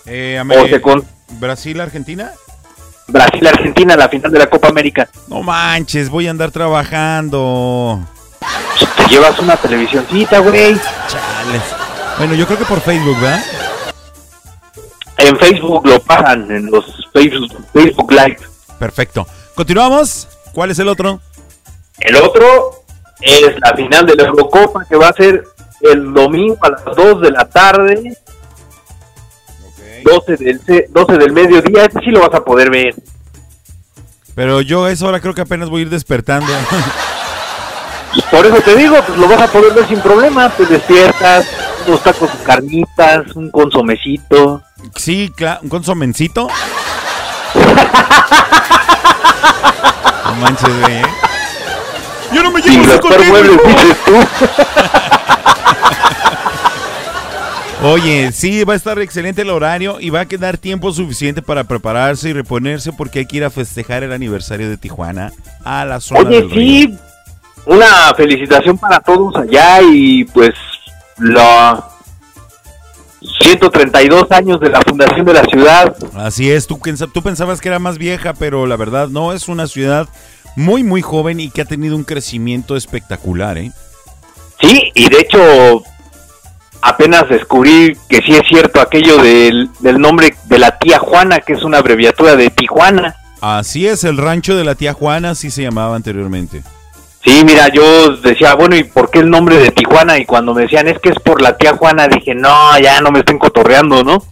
Eh, O se con- Brasil-Argentina. Brasil-Argentina, la final de la Copa América. No manches, voy a andar trabajando. Te llevas una televisioncita, güey. Chales. Bueno, yo creo que por Facebook, ¿verdad? En Facebook lo pasan, en los Facebook, Facebook Live. Perfecto. Continuamos. ¿Cuál es el otro? El otro es la final de la Eurocopa que va a ser el domingo a las 2 de la tarde. 12 del, ce- 12 del mediodía, este sí lo vas a poder ver. Pero yo a esa hora creo que apenas voy a ir despertando. Por eso te digo, pues lo vas a poder ver sin problema. Te despiertas, unos tacos de carnitas, un consomecito. Sí, claro. ¿Un consomencito? no manches, güey. ¿eh? Yo no me muebles, dices tú. Oye, sí, va a estar excelente el horario y va a quedar tiempo suficiente para prepararse y reponerse porque hay que ir a festejar el aniversario de Tijuana a la zona Oye, del río. sí, una felicitación para todos allá y pues los 132 años de la fundación de la ciudad. Así es, tú, pensa- tú pensabas que era más vieja, pero la verdad no, es una ciudad muy, muy joven y que ha tenido un crecimiento espectacular, ¿eh? Sí, y de hecho, apenas descubrí que sí es cierto aquello del, del nombre de la tía Juana, que es una abreviatura de Tijuana. Así es, el rancho de la tía Juana, así se llamaba anteriormente. Sí, mira, yo decía, bueno, ¿y por qué el nombre de Tijuana? Y cuando me decían, es que es por la tía Juana, dije, no, ya no me estén cotorreando, ¿no?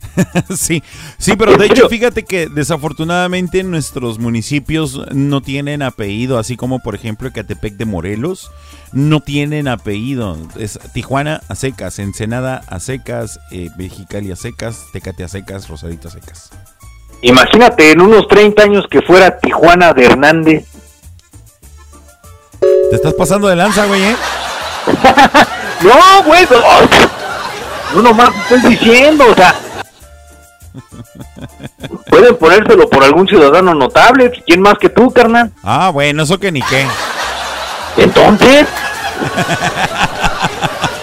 sí, sí, pero de hecho fíjate que desafortunadamente nuestros municipios no tienen apellido, así como por ejemplo Ecatepec de Morelos, no tienen apellido. Es Tijuana a secas, Ensenada a secas, eh, Mexicali a secas, Tecate a secas, Rosarito a secas. Imagínate en unos 30 años que fuera Tijuana de Hernández. Te estás pasando de lanza, güey, ¿eh? no, güey, no, no nomás estoy diciendo, o sea, Pueden ponérselo por algún ciudadano notable. ¿Quién más que tú, carnal? Ah, bueno, eso que ni qué. Entonces.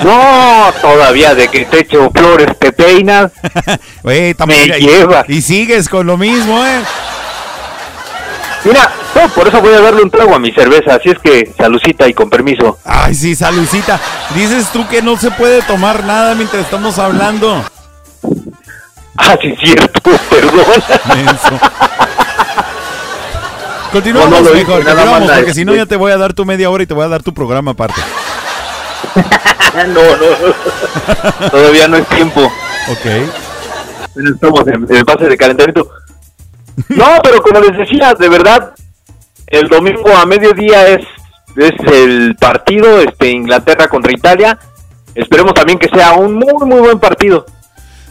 no, todavía de que te echo flores te peinas. me lleva. Y sigues con lo mismo, ¿eh? Mira, no, por eso voy a darle un trago a mi cerveza. Así es que, salucita y con permiso. Ay, sí, salucita. Dices tú que no se puede tomar nada mientras estamos hablando. Ah, sí, cierto, perdón. Continuamos No, no lo mejor, hice, nada continuamos, más, porque si no este. ya te voy a dar tu media hora y te voy a dar tu programa aparte. no, no. Todavía no es tiempo. Ok. Estamos en, en fase de calentamiento. No, pero como les decía, de verdad, el domingo a mediodía es, es el partido, este Inglaterra contra Italia. Esperemos también que sea un muy, muy buen partido.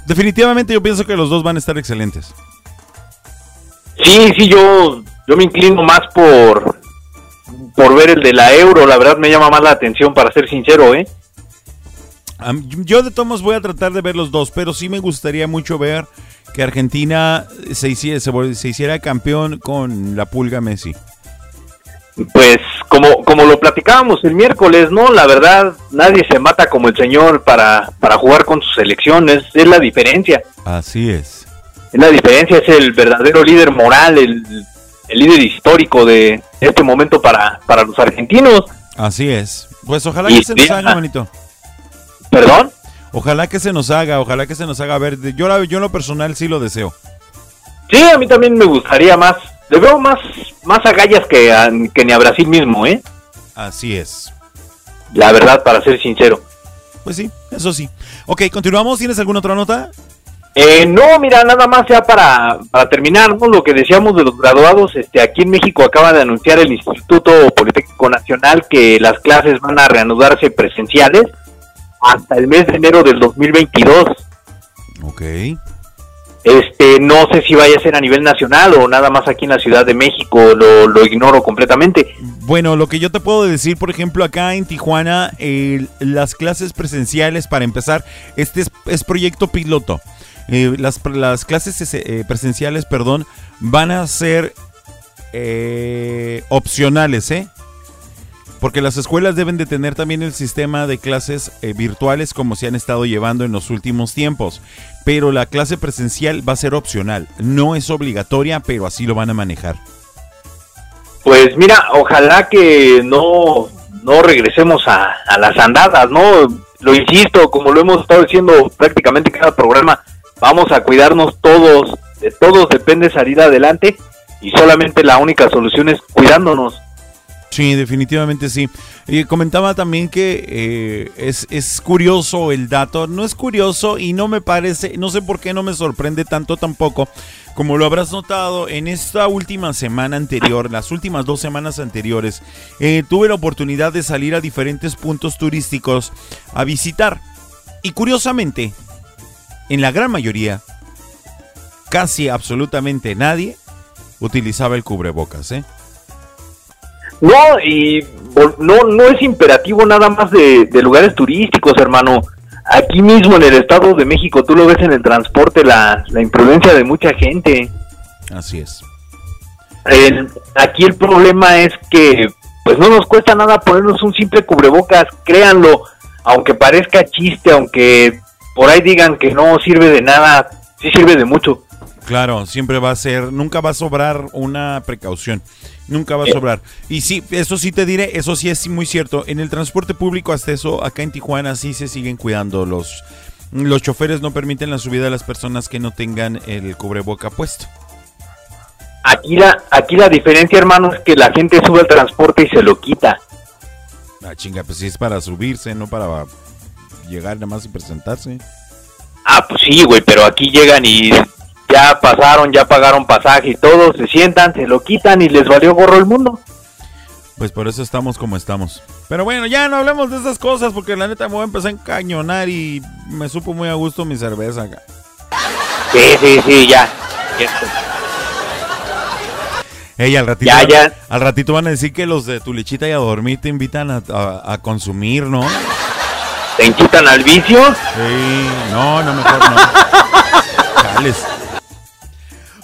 Definitivamente yo pienso que los dos van a estar excelentes. Sí, sí, yo, yo me inclino más por, por ver el de la Euro. La verdad me llama más la atención, para ser sincero, ¿eh? Yo de todos voy a tratar de ver los dos, pero sí me gustaría mucho ver que Argentina se hiciera, se hiciera campeón con la pulga Messi. Pues como, como lo platicábamos el miércoles, ¿no? La verdad, nadie se mata como el señor para, para jugar con sus selecciones. Es la diferencia. Así es. Es la diferencia, es el verdadero líder moral, el, el líder histórico de este momento para, para los argentinos. Así es. Pues ojalá Y que se nos haga, bonito. ¿Perdón? Ojalá que se nos haga, ojalá que se nos haga ver. Yo, la- yo en lo personal sí lo deseo. Sí, a mí también me gustaría más. Le veo más, más agallas que, a- que ni a Brasil mismo, ¿eh? Así es. La verdad, para ser sincero. Pues sí, eso sí. Ok, continuamos. ¿Tienes alguna otra nota? Eh, no, mira, nada más ya para, para terminar, ¿no? Lo que decíamos de los graduados, este, aquí en México acaba de anunciar el Instituto Politécnico Nacional que las clases van a reanudarse presenciales hasta el mes de enero del 2022. Ok. Este, no sé si vaya a ser a nivel nacional o nada más aquí en la Ciudad de México, lo, ignoro completamente. Bueno, lo que yo te puedo decir, por ejemplo, acá en Tijuana, las clases presenciales, para empezar, este es, es proyecto piloto. Eh, las, las clases eh, presenciales, perdón, van a ser eh, opcionales, ¿eh? Porque las escuelas deben de tener también el sistema de clases eh, virtuales como se han estado llevando en los últimos tiempos. Pero la clase presencial va a ser opcional. No es obligatoria, pero así lo van a manejar. Pues mira, ojalá que no, no regresemos a, a las andadas, ¿no? Lo insisto, como lo hemos estado diciendo prácticamente en cada programa, vamos a cuidarnos todos, de todos depende salir adelante y solamente la única solución es cuidándonos. Sí, definitivamente sí. Y comentaba también que eh, es, es curioso el dato. No es curioso y no me parece, no sé por qué no me sorprende tanto tampoco. Como lo habrás notado, en esta última semana anterior, las últimas dos semanas anteriores, eh, tuve la oportunidad de salir a diferentes puntos turísticos a visitar. Y curiosamente, en la gran mayoría, casi absolutamente nadie utilizaba el cubrebocas, ¿eh? No, y no, no es imperativo nada más de, de lugares turísticos, hermano. Aquí mismo en el Estado de México, tú lo ves en el transporte, la, la imprudencia de mucha gente. Así es. El- aquí el problema es que pues no nos cuesta nada ponernos un simple cubrebocas, créanlo, aunque parezca chiste, aunque por ahí digan que no sirve de nada, sí sirve de mucho. Claro, siempre va a ser, nunca va a sobrar una precaución, nunca va a Eh. sobrar. Y sí, eso sí te diré, eso sí es muy cierto. En el transporte público hasta eso, acá en Tijuana sí se siguen cuidando. Los, los choferes no permiten la subida de las personas que no tengan el cubreboca puesto. Aquí la, aquí la diferencia, hermano, es que la gente sube al transporte y se lo quita. Ah, chinga, pues sí es para subirse, no para llegar nada más y presentarse. Ah, pues sí, güey, pero aquí llegan y ya pasaron, ya pagaron pasaje y todo, se sientan, se lo quitan y les valió gorro el mundo. Pues por eso estamos como estamos. Pero bueno, ya no hablemos de esas cosas porque la neta me voy a empezar a encañonar y me supo muy a gusto mi cerveza acá. Sí, sí, sí, ya. Ey, al ratito, Ya, ya. al ratito van a decir que los de tu lechita y a dormir te invitan a, a- a consumir, ¿no? ¿Te incitan al vicio? Sí, no, no, mejor no. Chales.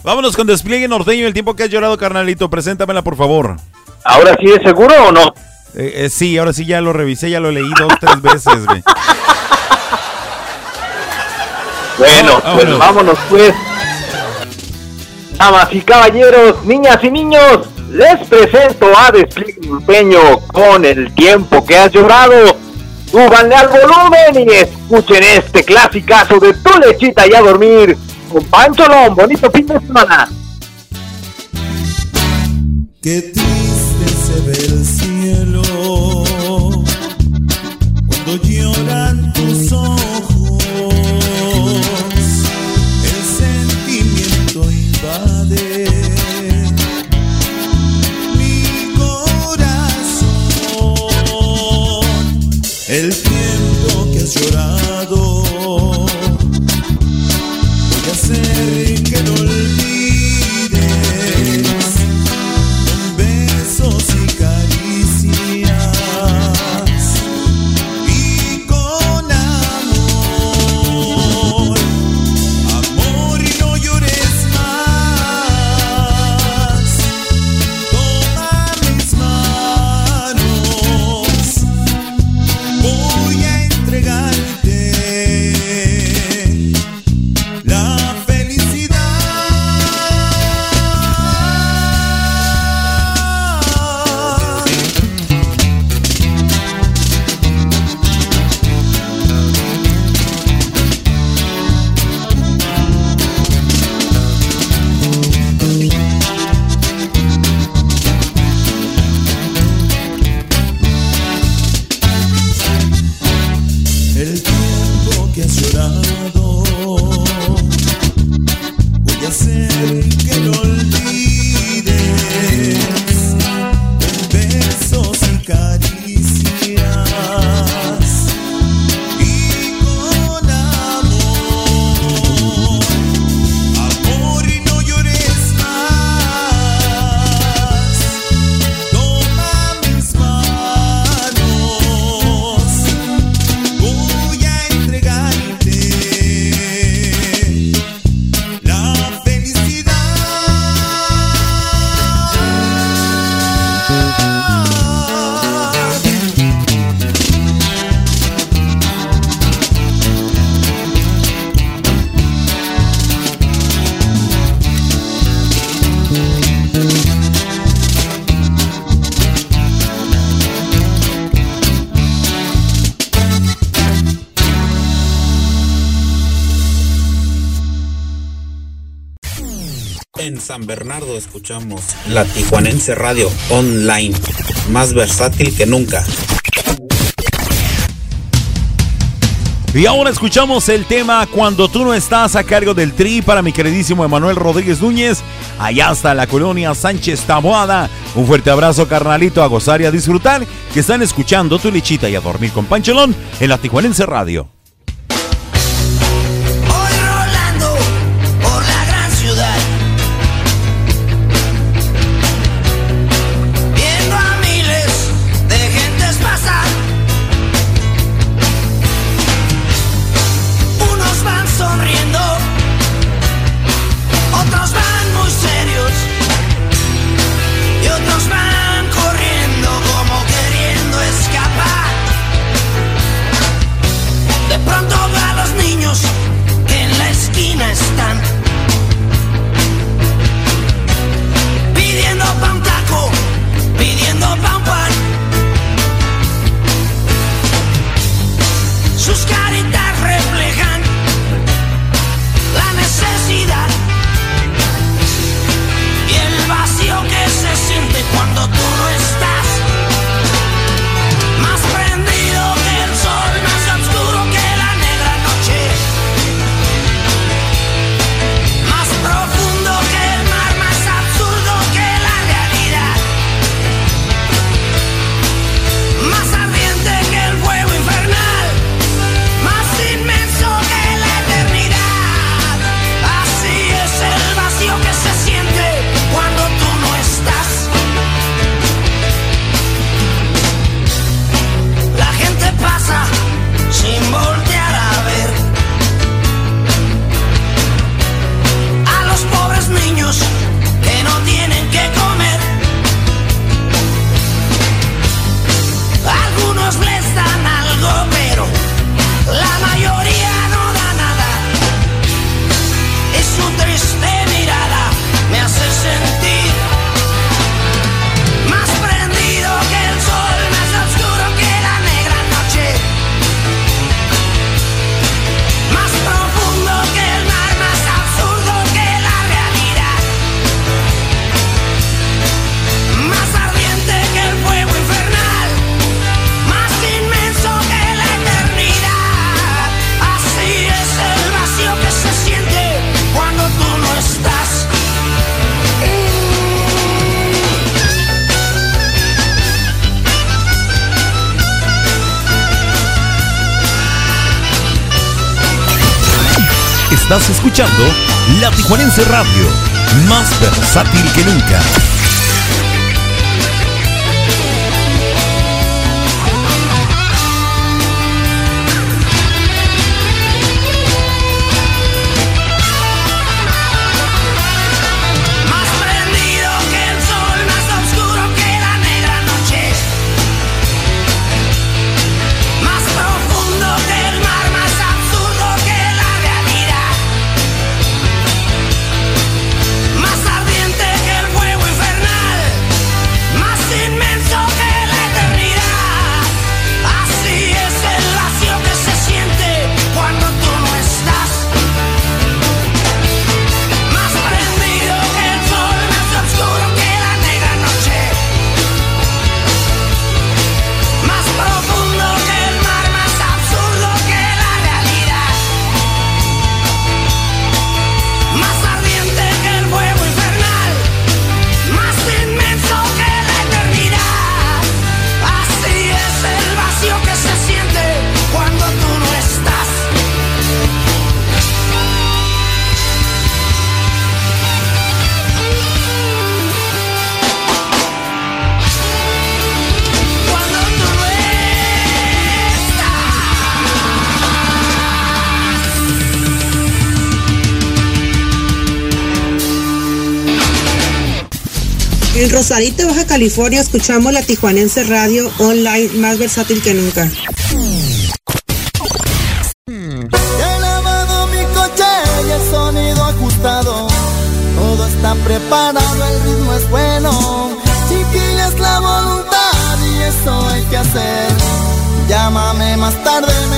Vámonos con despliegue norteño el tiempo que has llorado, carnalito. Preséntamela, por favor. ¿Ahora sí es seguro o no? Eh, eh, sí, ahora sí ya lo revisé, ya lo leí dos, tres veces, güey. Bueno, No, pues vámonos pues. Damas y caballeros, niñas y niños, les presento a Despliegue Norteño con el tiempo que has llorado. Súbanle al volumen y escuchen este clasicazo de tu lechita y a dormir. Con Pancho Lom, bonito fin de semana. Escuchamos la Tijuanense Radio Online, más versátil que nunca. Y ahora escuchamos el tema Cuando tú no estás a cargo del tri para mi queridísimo Emanuel Rodríguez Núñez, allá hasta la colonia Sánchez Taboada. Un fuerte abrazo, carnalito, a gozar y a disfrutar, que están escuchando tu lechita y a dormir con Pancholón en la Tijuanense Radio. Juanense Radio, más versátil que nunca. Rosarito, Baja California, escuchamos la Tijuanense Radio online más versátil que nunca. He lavado mi coche y el sonido ajustado. Todo está preparado, el ritmo es bueno. Chiquilla es la voluntad y eso hay que hacer. Llámame más tarde.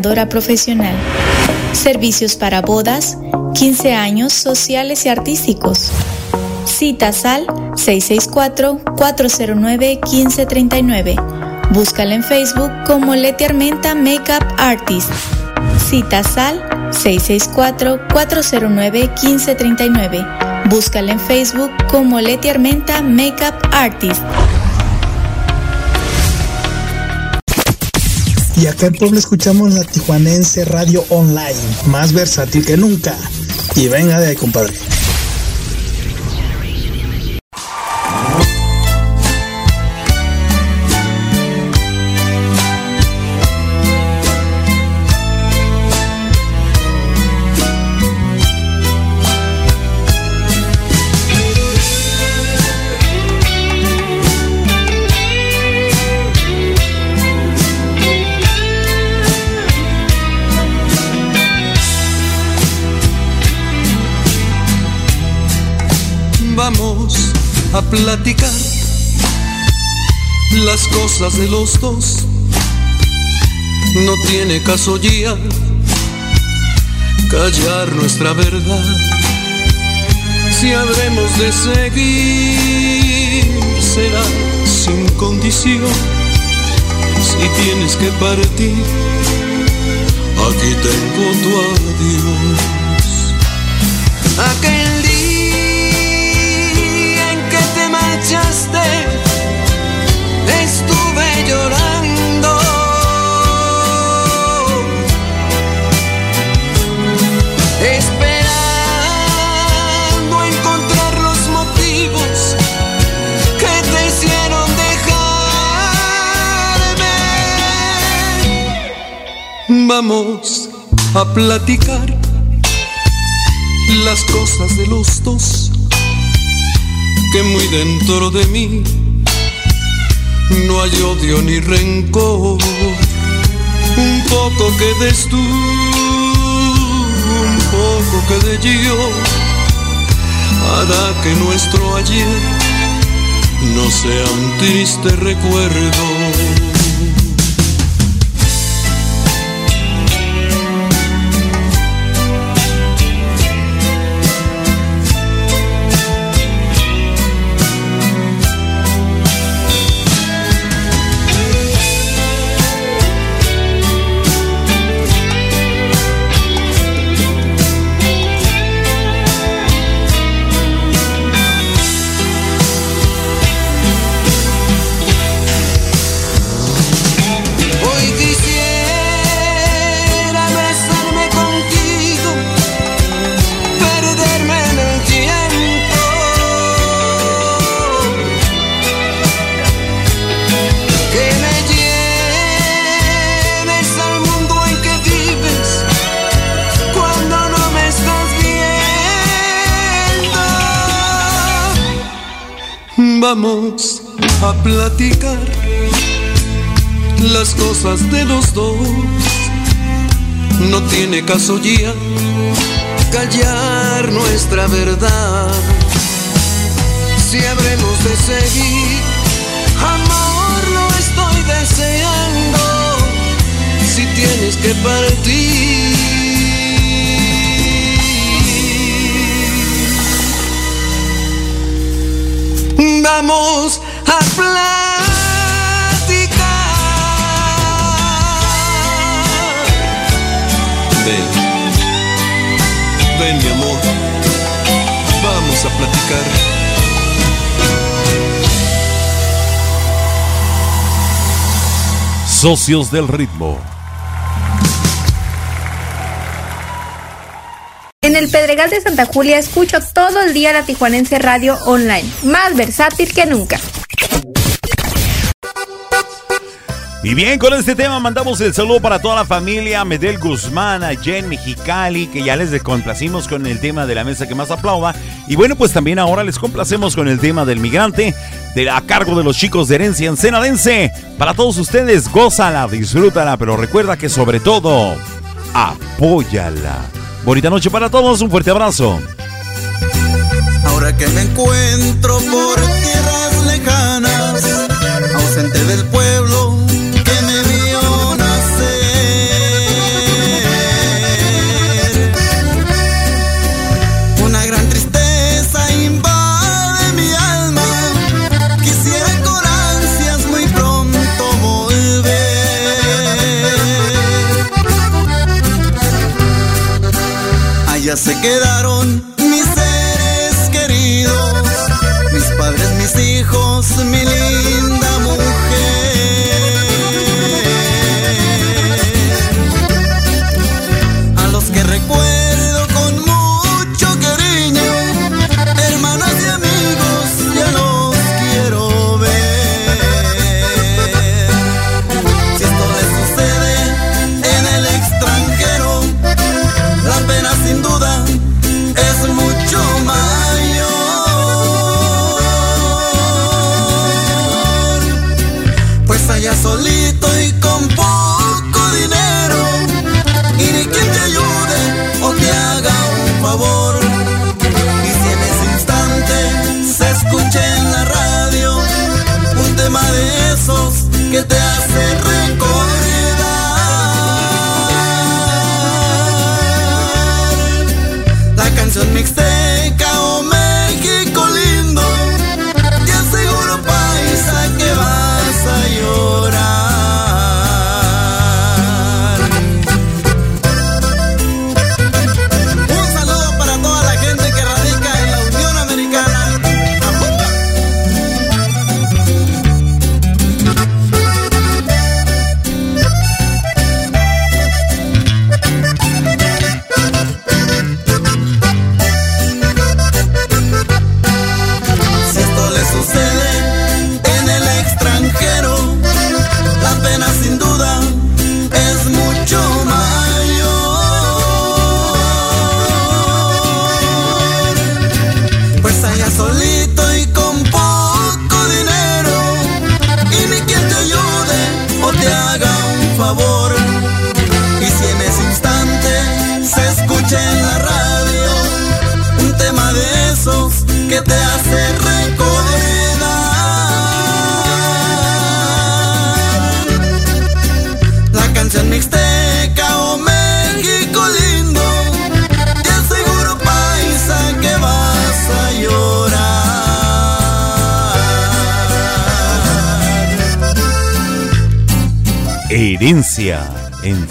profesional. Servicios para bodas, 15 años sociales y artísticos. Citas al 664-409-1539. Búscala en Facebook como Leti Armenta Makeup Artist. Cita Sal 664-409-1539. Búscala en Facebook como Leti Armenta Makeup Artist. Y acá en Puebla escuchamos la Tijuanense Radio Online, más versátil que nunca. Y venga de ahí, compadre. Platicar las cosas de los dos. No tiene caso ya callar nuestra verdad. Si habremos de seguir, será sin condición. Si tienes que partir, aquí tengo tu adiós. Aquel día platicar las cosas de los dos que muy dentro de mí no hay odio ni rencor. Un poco que des tú, un poco que de yo, hará que nuestro ayer no sea un triste recuerdo. Platicar las cosas de los dos. No tiene caso ya callar nuestra verdad. Si habremos de seguir, amor, lo estoy deseando. Si tienes que partir, vamos a platicar. Ven, ven mi amor, vamos a platicar. Socios del ritmo. En el Pedregal de Santa Julia escucho todo el día la Tijuanense Radio Online, más versátil que nunca. Y bien, con este tema mandamos el saludo para toda la familia, Medel Guzmán, a Jen Mexicali, que ya les complacimos con el tema de la mesa que más aplauda. Y bueno, pues también ahora les complacemos con el tema del migrante, de, a cargo de los chicos de herencia ensenadense. Para todos ustedes, gózala, disfrútala, pero recuerda que sobre todo, apóyala. Bonita noche para todos, un fuerte abrazo. Ahora que me encuentro por tierras se quedaron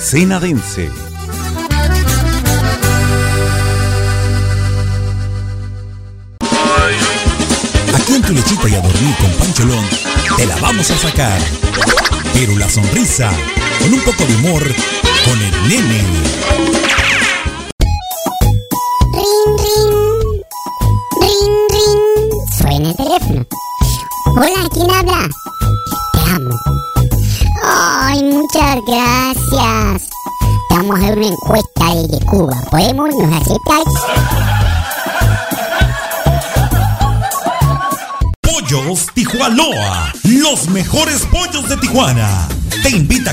Senadense.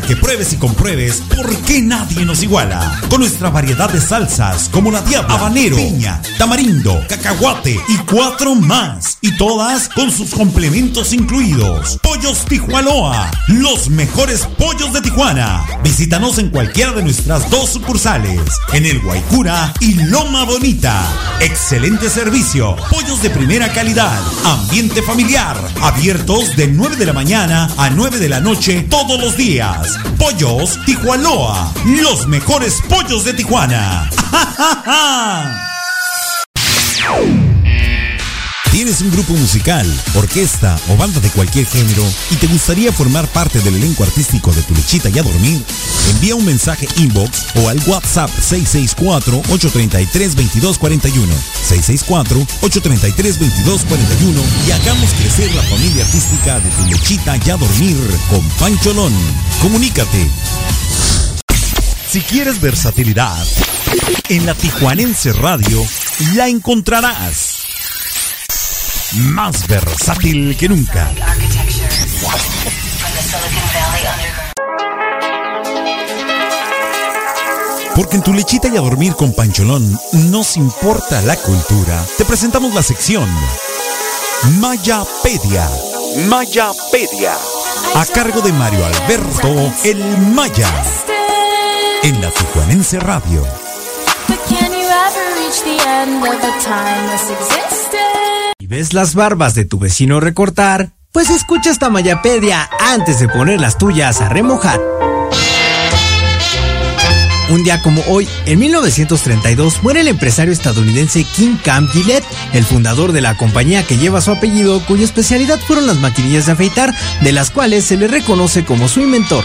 Que pruebes y compruebes por qué nadie nos iguala. Con nuestra variedad de salsas como la diabla, habanero, piña, tamarindo, cacahuate y cuatro más. Y todas con sus complementos incluidos. Pollos Tijuanoa, los mejores pollos de Tijuana. Visítanos en cualquiera de nuestras dos sucursales. En el Guaycura y Loma Bonita. Excelente servicio. Pollos de primera calidad. Ambiente familiar. Abiertos de 9 de la mañana a 9 de la noche todos los días. Pollos Tijuanoa. Los mejores pollos de Tijuana. ¿Tienes un grupo musical, orquesta o banda de cualquier género y te gustaría formar parte del elenco artístico de Tu Lechita y a Dormir? Envía un mensaje inbox o al WhatsApp 664-833-2241. 664-833-2241 y hagamos crecer la familia artística de Tu Lechita y a Dormir con Pancholón. Comunícate. Si quieres versatilidad, en la Tijuanense Radio la encontrarás más versátil que nunca. Porque en tu lechita y a dormir con Pancholón nos importa la cultura. Te presentamos la sección Mayapedia. Mayapedia. A cargo de Mario Alberto El Maya. En la Tijuanense Radio. But? ¿Y ves las barbas de tu vecino recortar? Pues escucha esta Mayapedia antes de poner las tuyas a remojar. Un día como hoy, en 1932, muere el empresario estadounidense King Cam Gillette, el fundador de la compañía que lleva su apellido, cuya especialidad fueron las maquinillas de afeitar, de las cuales se le reconoce como su inventor.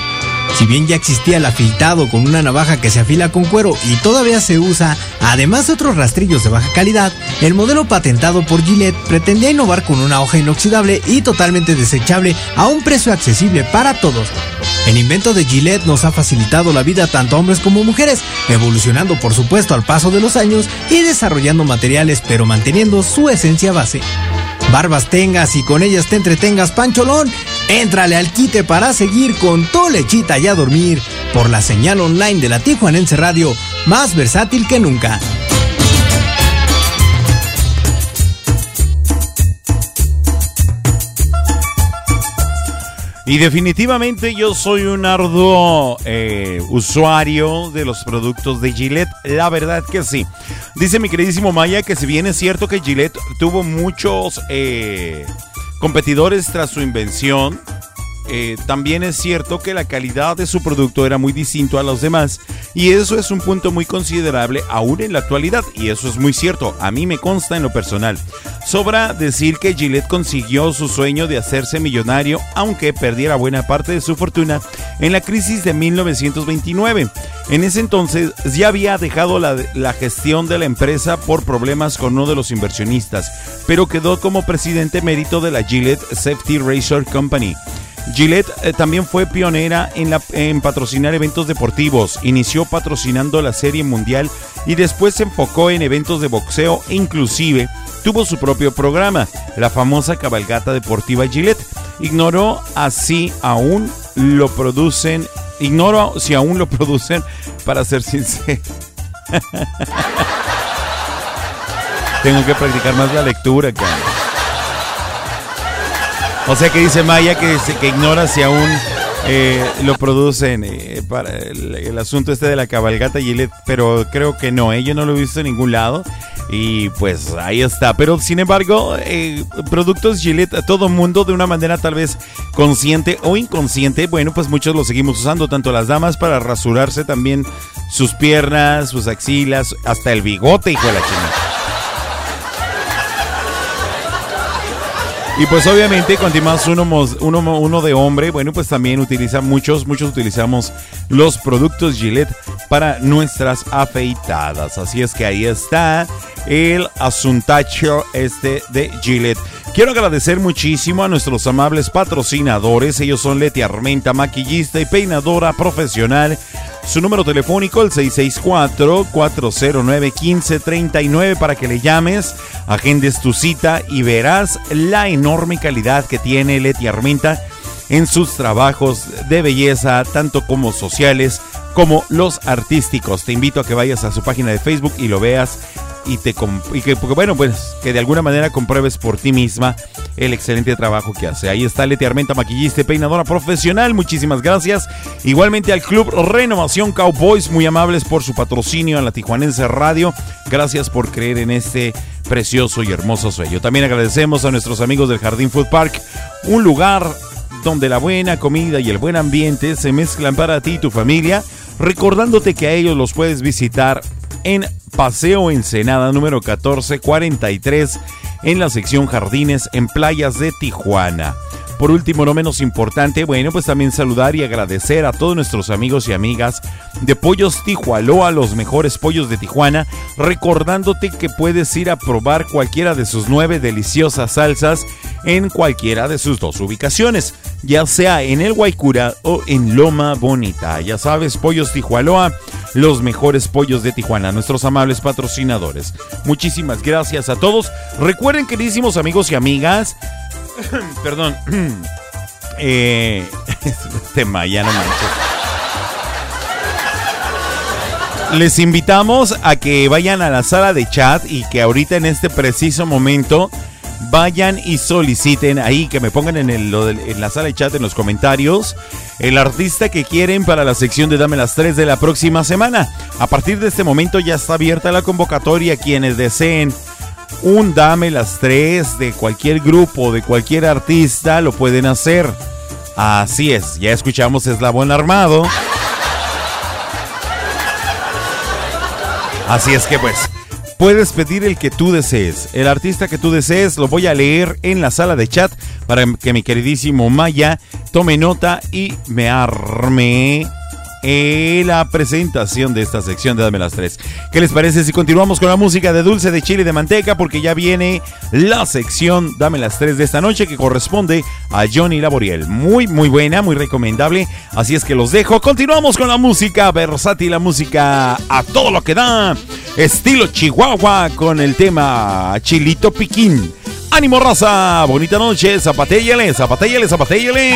Si bien ya existía el afeitado con una navaja que se afila con cuero y todavía se usa, además de otros rastrillos de baja calidad, el modelo patentado por Gillette pretendía innovar con una hoja inoxidable y totalmente desechable a un precio accesible para todos. El invento de Gillette nos ha facilitado la vida tanto a hombres como mujeres, evolucionando por supuesto al paso de los años y desarrollando materiales pero manteniendo su esencia base. Barbas tengas y con ellas te entretengas, Pancholón. Éntrale al quite para seguir con tu lechita y a dormir por la señal online de la Tijuanense Radio, más versátil que nunca. Y definitivamente yo soy un arduo eh, usuario de los productos de Gillette. La verdad que sí. Dice mi queridísimo Maya que si bien es cierto que Gillette tuvo muchos eh, competidores tras su invención, eh, también es cierto que la calidad de su producto era muy distinto a los demás y eso es un punto muy considerable aún en la actualidad y eso es muy cierto, a mí me consta en lo personal. Sobra decir que Gillette consiguió su sueño de hacerse millonario aunque perdiera buena parte de su fortuna en la crisis de 1929. En ese entonces ya había dejado la, gestión de la empresa por problemas con uno de los inversionistas, pero quedó como presidente emérito de la Gillette Safety Razor Company. Gillette eh, también fue pionera en, patrocinar eventos deportivos. Inició patrocinando la Serie Mundial y después se enfocó en eventos de boxeo e inclusive tuvo su propio programa, la famosa cabalgata deportiva Gillette. Ignoró así aún lo producen, ignoro si aún lo producen, para ser sincero. Tengo que practicar más la lectura, cara. O sea que dice Maya que, que ignora si aún eh, lo producen eh, para el, el asunto este de la cabalgata Gillette, pero creo que no, eh, yo no lo he visto en ningún lado. Y pues ahí está. Pero sin embargo, eh, productos Gillette a todo mundo de una manera tal vez consciente o inconsciente, bueno, pues muchos lo seguimos usando, tanto las damas para rasurarse también sus piernas, sus axilas, hasta el bigote, hijo de la chingada. Y pues obviamente cuando más uno, uno, uno de hombre, bueno, pues también utiliza muchos, muchos utilizamos los productos Gillette para nuestras afeitadas. Así es que ahí está el asuntacho este de Gillette. Quiero agradecer muchísimo a nuestros amables patrocinadores. Ellos son Leti Armenta, maquillista y peinadora profesional. Su número telefónico, el 664-409-1539 para que le llames, agendes tu cita y verás la enorme calidad que tiene Leti Armenta en sus trabajos de belleza, tanto como sociales como los artísticos. Te invito a que vayas a su página de Facebook y lo veas y te y que bueno pues que de alguna manera compruebes por ti misma el excelente trabajo que hace. Ahí está Leti Armenta maquillista peinadora profesional. Muchísimas gracias. Igualmente al club Renovación Cowboys muy amables por su patrocinio en la Tijuanense Radio. Gracias por creer en este precioso y hermoso sueño. También agradecemos a nuestros amigos del Jardín Food Park un lugar donde la buena comida y el buen ambiente se mezclan para ti y tu familia, recordándote que a ellos los puedes visitar en Paseo Ensenada número 1443 en la sección Jardines en Playas de Tijuana. Por último, no menos importante, bueno, pues también saludar y agradecer a todos nuestros amigos y amigas de Pollos Tijualoa, los mejores pollos de Tijuana, recordándote que puedes ir a probar cualquiera de sus nueve deliciosas salsas en cualquiera de sus dos ubicaciones, ya sea en el Guaycura o en Loma Bonita. Ya sabes, Pollos Tijualoa, los mejores pollos de Tijuana, nuestros amables patrocinadores. Muchísimas gracias a todos. Recuerden, queridísimos amigos y amigas, perdón, eh, este Maya, no. Les invitamos a que vayan a la sala de chat y que ahorita en este preciso momento vayan y soliciten ahí, que me pongan en, en la sala de chat, en los comentarios, el artista que quieren para la sección de Dame las 3 de la próxima semana. A partir de este momento ya está abierta la convocatoria. Quienes deseen un Dame las 3 de cualquier grupo, de cualquier artista, lo pueden hacer. Así es, ya escuchamos Eslabón Armado. Así es que pues, puedes pedir el que tú desees. El artista que tú desees lo voy a leer en la sala de chat para que mi queridísimo Maya tome nota y me arme eh, la presentación de esta sección de Dame las Tres. ¿Qué les parece si continuamos con la música de dulce de chile y de manteca? Porque ya viene la sección Dame las Tres de esta noche que corresponde a Johnny Laboriel. Muy, muy buena, muy recomendable. Así es que los dejo. Continuamos con la música versátil, la música a todo lo que da. Estilo Chihuahua con el tema Chilito Piquín. Ánimo raza, bonita noche, zapatéllale, zapatéllale, zapatéllale.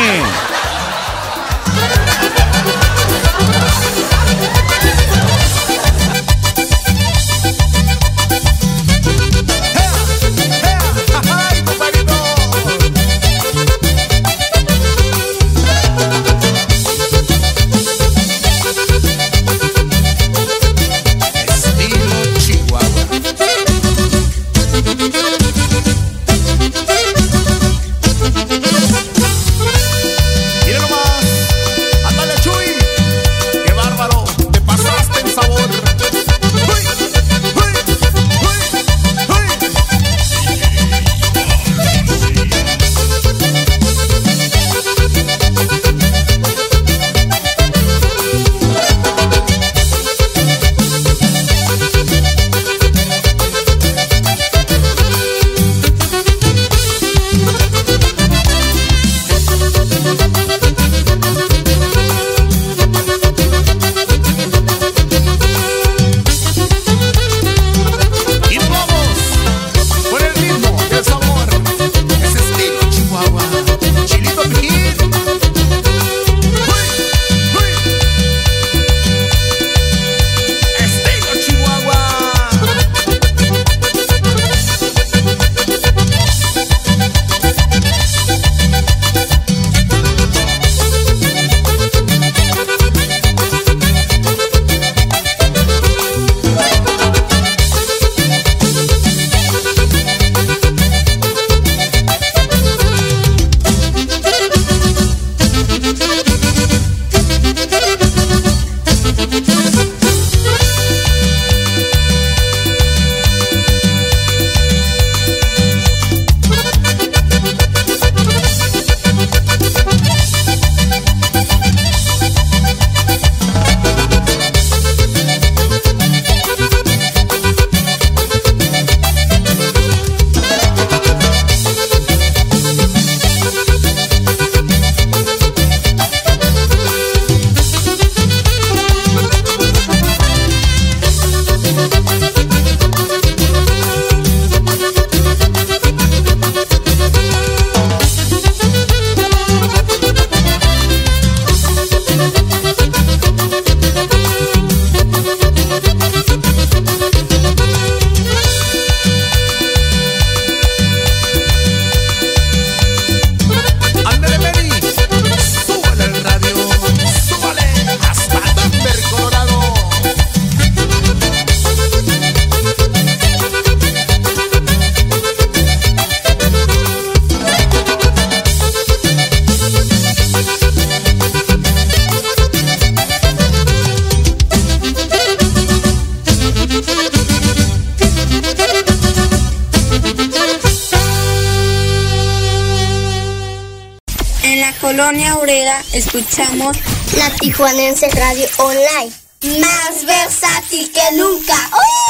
escuchamos la Tijuanense Radio Online. Más versátil que nunca. ¡Oh!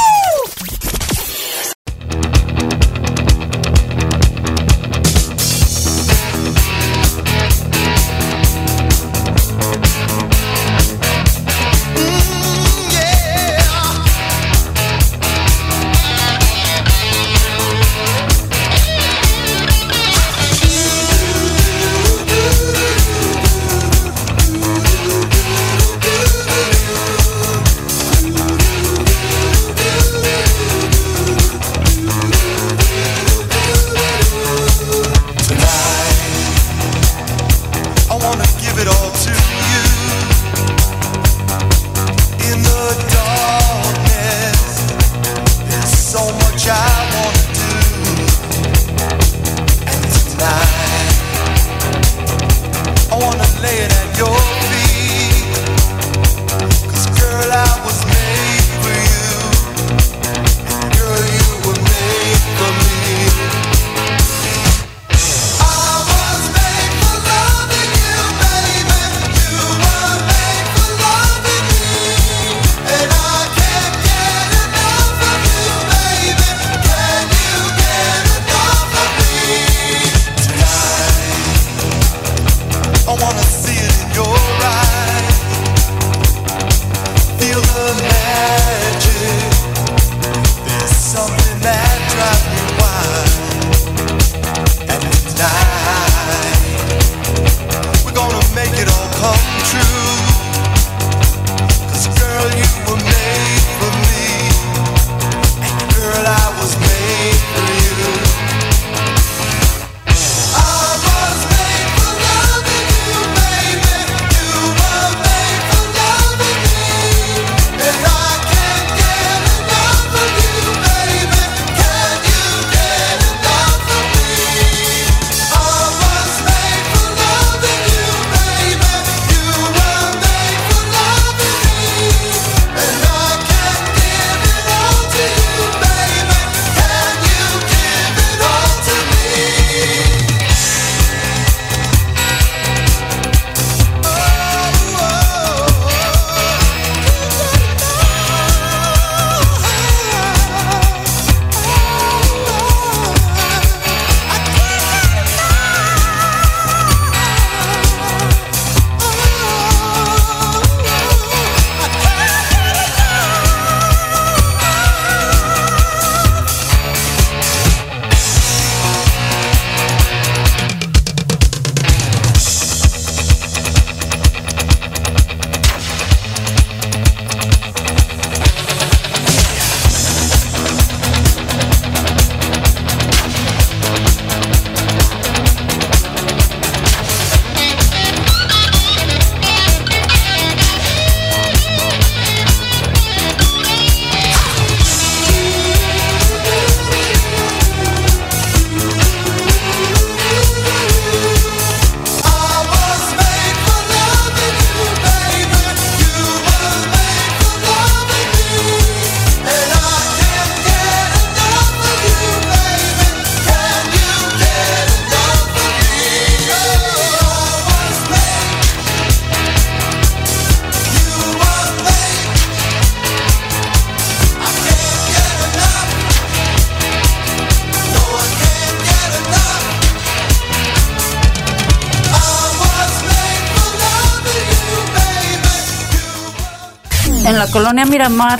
Colonia Miramar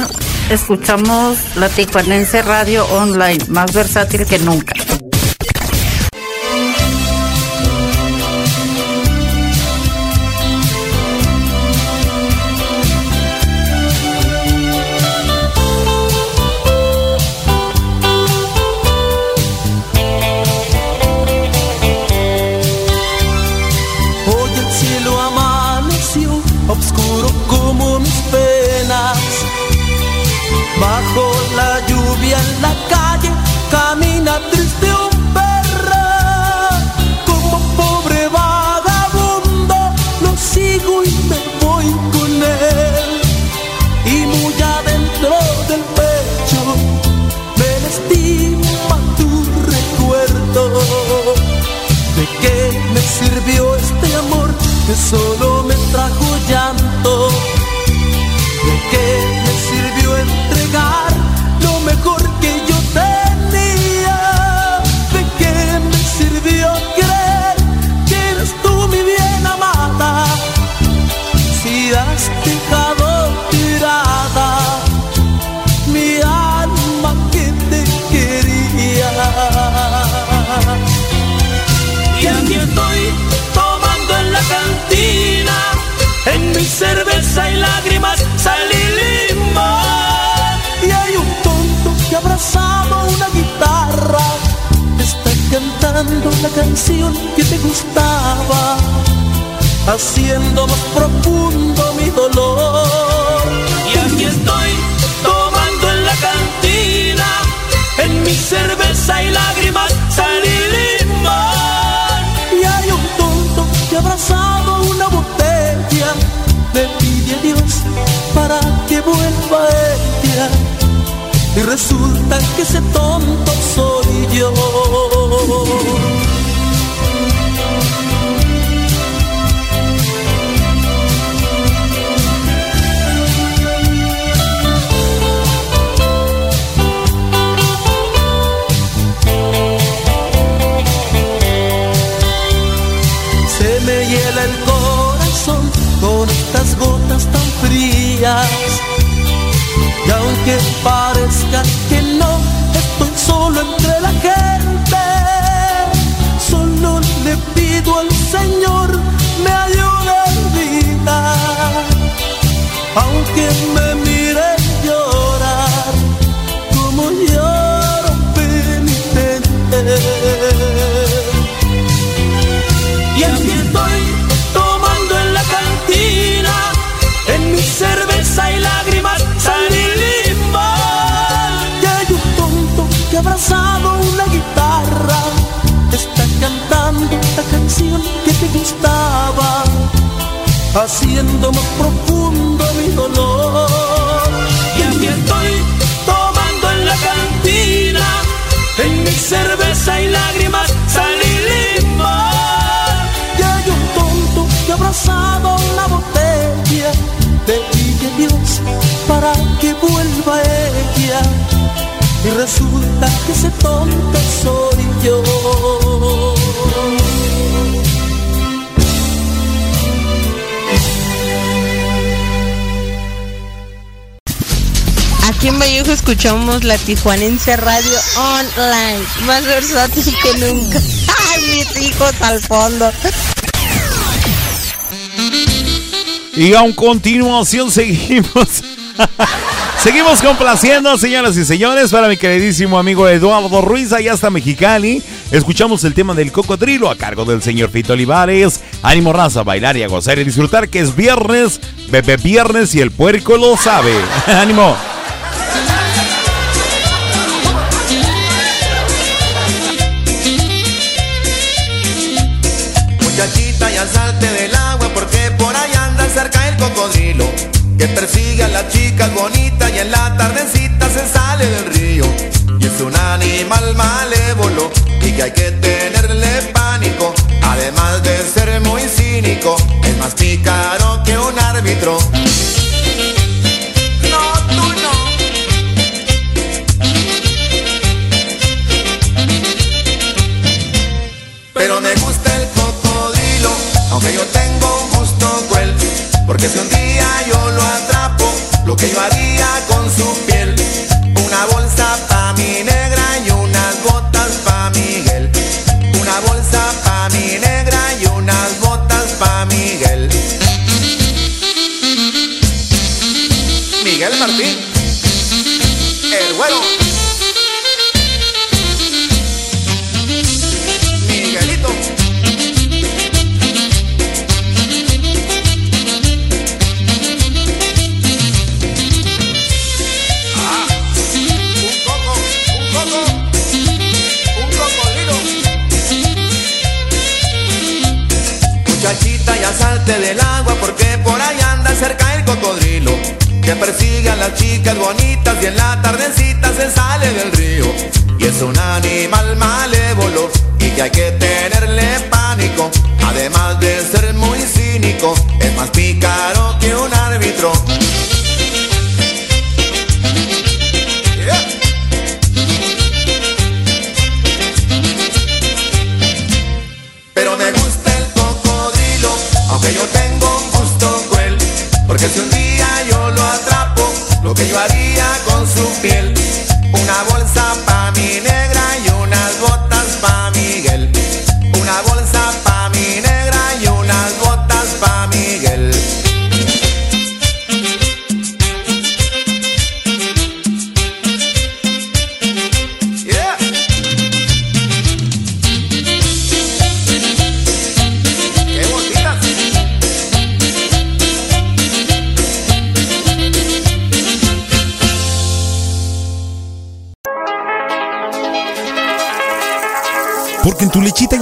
escuchamos la Tijuanense Radio Online, más versátil que nunca. Haciendo más profundo mi dolor. Y aquí estoy tomando en la cantina, en mi cerveza y lágrimas salí limón. Y hay un tonto que abrazado una botella le pide Dios para que vuelva ella. Y resulta que ese tonto soy yo. Aquí en Vallejo escuchamos la Tijuanense Radio Online, más versátil que nunca. ¡Ay, mis hijos al fondo! Y a continuación seguimos. seguimos complaciendo, señoras y señores, para mi queridísimo amigo Eduardo Ruiz, allá hasta Mexicali. Escuchamos el tema del cocodrilo a cargo del señor Fito Olivares. Ánimo raza, bailar y a gozar y disfrutar que es viernes, bebé viernes y el puerco lo sabe. Ánimo. Que persigue a las chicas bonitas y en la tardecita se sale del río. Y es un animal malévolo y que hay que tenerle chicas bonitas y en la tardecita se sale del río. Y es un animal malévolo y que hay que tenerle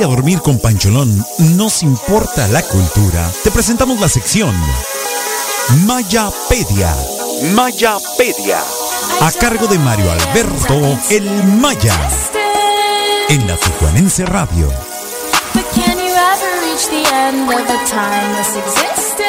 a dormir con Pancholón nos importa la cultura. Te presentamos la sección Mayapedia. Mayapedia. A cargo de Mario Alberto El Maya. En la Tijuanense Radio. But can you ever reach the end of a timeless existence?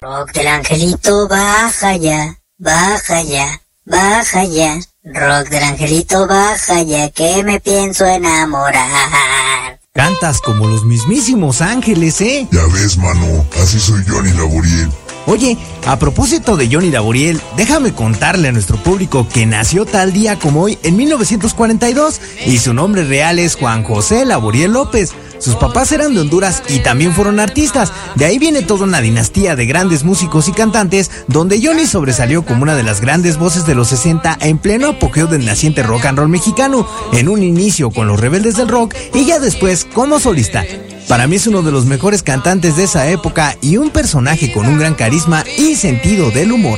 Rock del angelito, baja ya, baja ya, baja ya. Rock del angelito, baja ya, que me pienso enamorar. Cantas como los mismísimos ángeles, ¿eh? Ya ves, mano, así soy Johnny Laboriel. Oye, a propósito de Johnny Laboriel, déjame contarle a nuestro público que nació tal día como hoy en 1942 y su nombre real es Juan José Laboriel López. Sus papás eran de Honduras y también fueron artistas. De ahí viene toda una dinastía de grandes músicos y cantantes, donde Johnny sobresalió como una de las grandes voces de los 60 en pleno apogeo del naciente rock and roll mexicano, en un inicio con los rebeldes del rock y ya después como solista. Para mí es uno de los mejores cantantes de esa época y un personaje con un gran carisma y sentido del humor.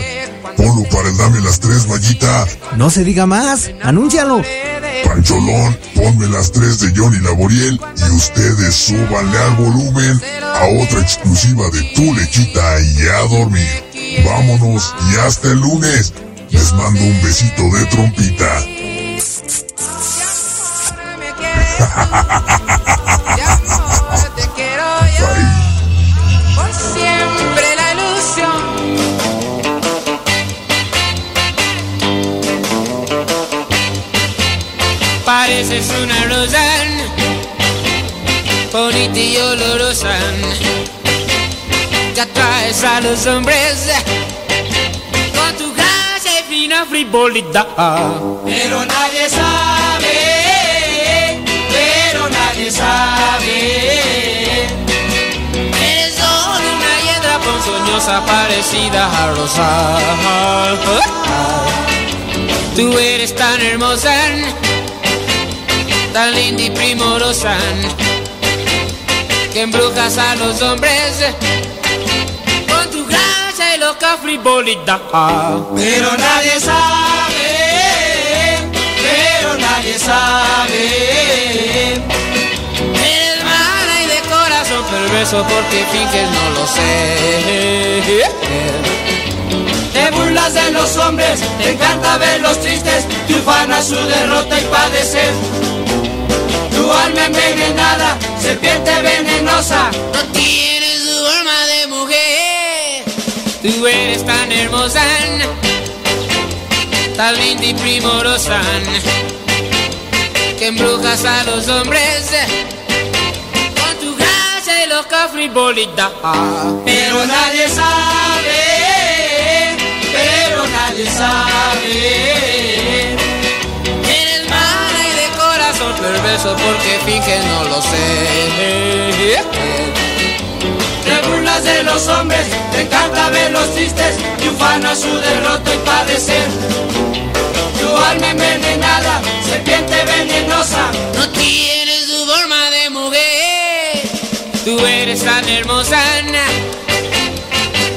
Ponlo para el dame las tres, Mayita. No se diga más, anúncialo. Pancholón, ponme las tres de Johnny Laboriel y ustedes súbanle al volumen a otra exclusiva de tu lechita y a dormir. Vámonos y hasta el lunes. Les mando un besito de trompita. Pareces una rosa bonita y olorosa que atraes a los hombres con tu gracia y fina frivolidad. Pero nadie sabe, pero nadie sabe. Eres solo una hiedra ponzoñosa parecida a rosa. Tú eres tan hermosa, tan linda y primorosa, que embrujas a los hombres con tu gracia y loca frivolidad. Pero nadie sabe, pero nadie sabe. Eres mala y de corazón perverso porque finges no lo sé. Te burlas de los hombres, te encanta verlos tristes, te ufana su derrota y padecer. Tu alma envenenada, serpiente venenosa, no tienes su alma de mujer. Tú eres tan hermosa, tan linda y primorosa, que embrujas a los hombres con tu gracia y loca frivolidad. Pero nadie sabe, pero nadie sabe. Perverso porque finges no lo sé. Te burlas de los hombres, te encanta verlos tristes, y ufana su derrota y padecer. Tu alma envenenada, serpiente venenosa, no tienes su forma de mujer. Tú eres tan hermosa,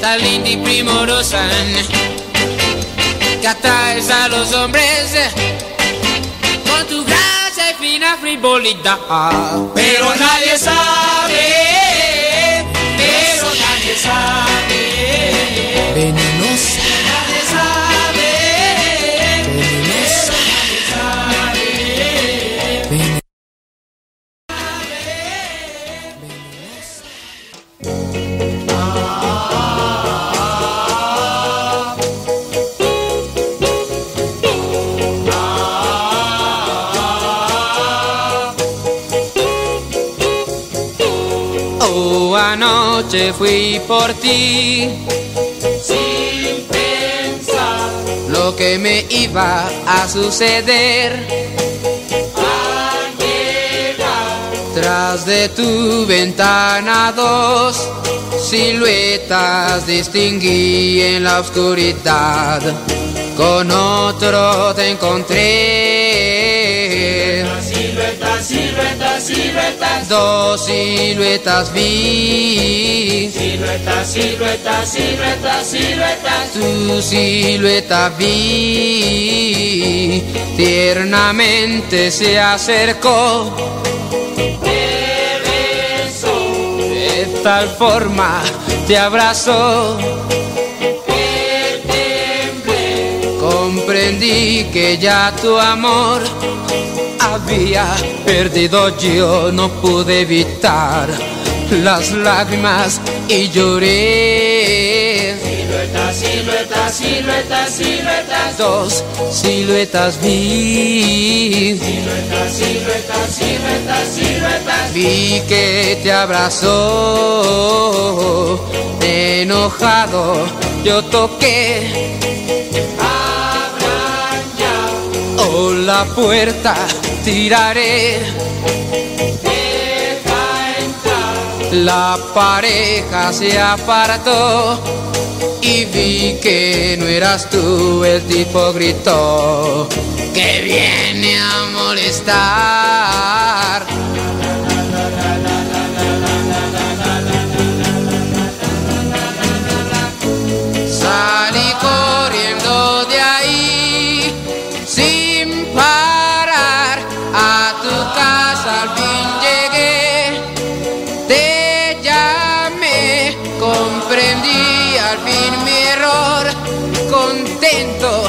tan linda y primorosa, que atraes a los hombres frivolidad. Pero nadie sabe, pero nadie sabe. Anoche fui por ti sin pensar lo que me iba a suceder. Al llegar tras de tu ventana dos siluetas distinguí en la oscuridad. Con otro te encontré. Dos siluetas vi. Siluetas, siluetas, siluetas, siluetas. Tu silueta vi. Tiernamente se acercó. Te besó. De tal forma te abrazó. Temblé. Comprendí que ya tu amor había perdido yo, no pude evitar las lágrimas y lloré. Siluetas, siluetas, siluetas, siluetas. Dos siluetas vi, Siluetas, siluetas, siluetas, siluetas. vi que te abrazó. Enojado yo toqué Abran ya. oh, la puerta, tiraré. La pareja se apartó y vi que no eras tú, el tipo gritó que viene a molestar. Contento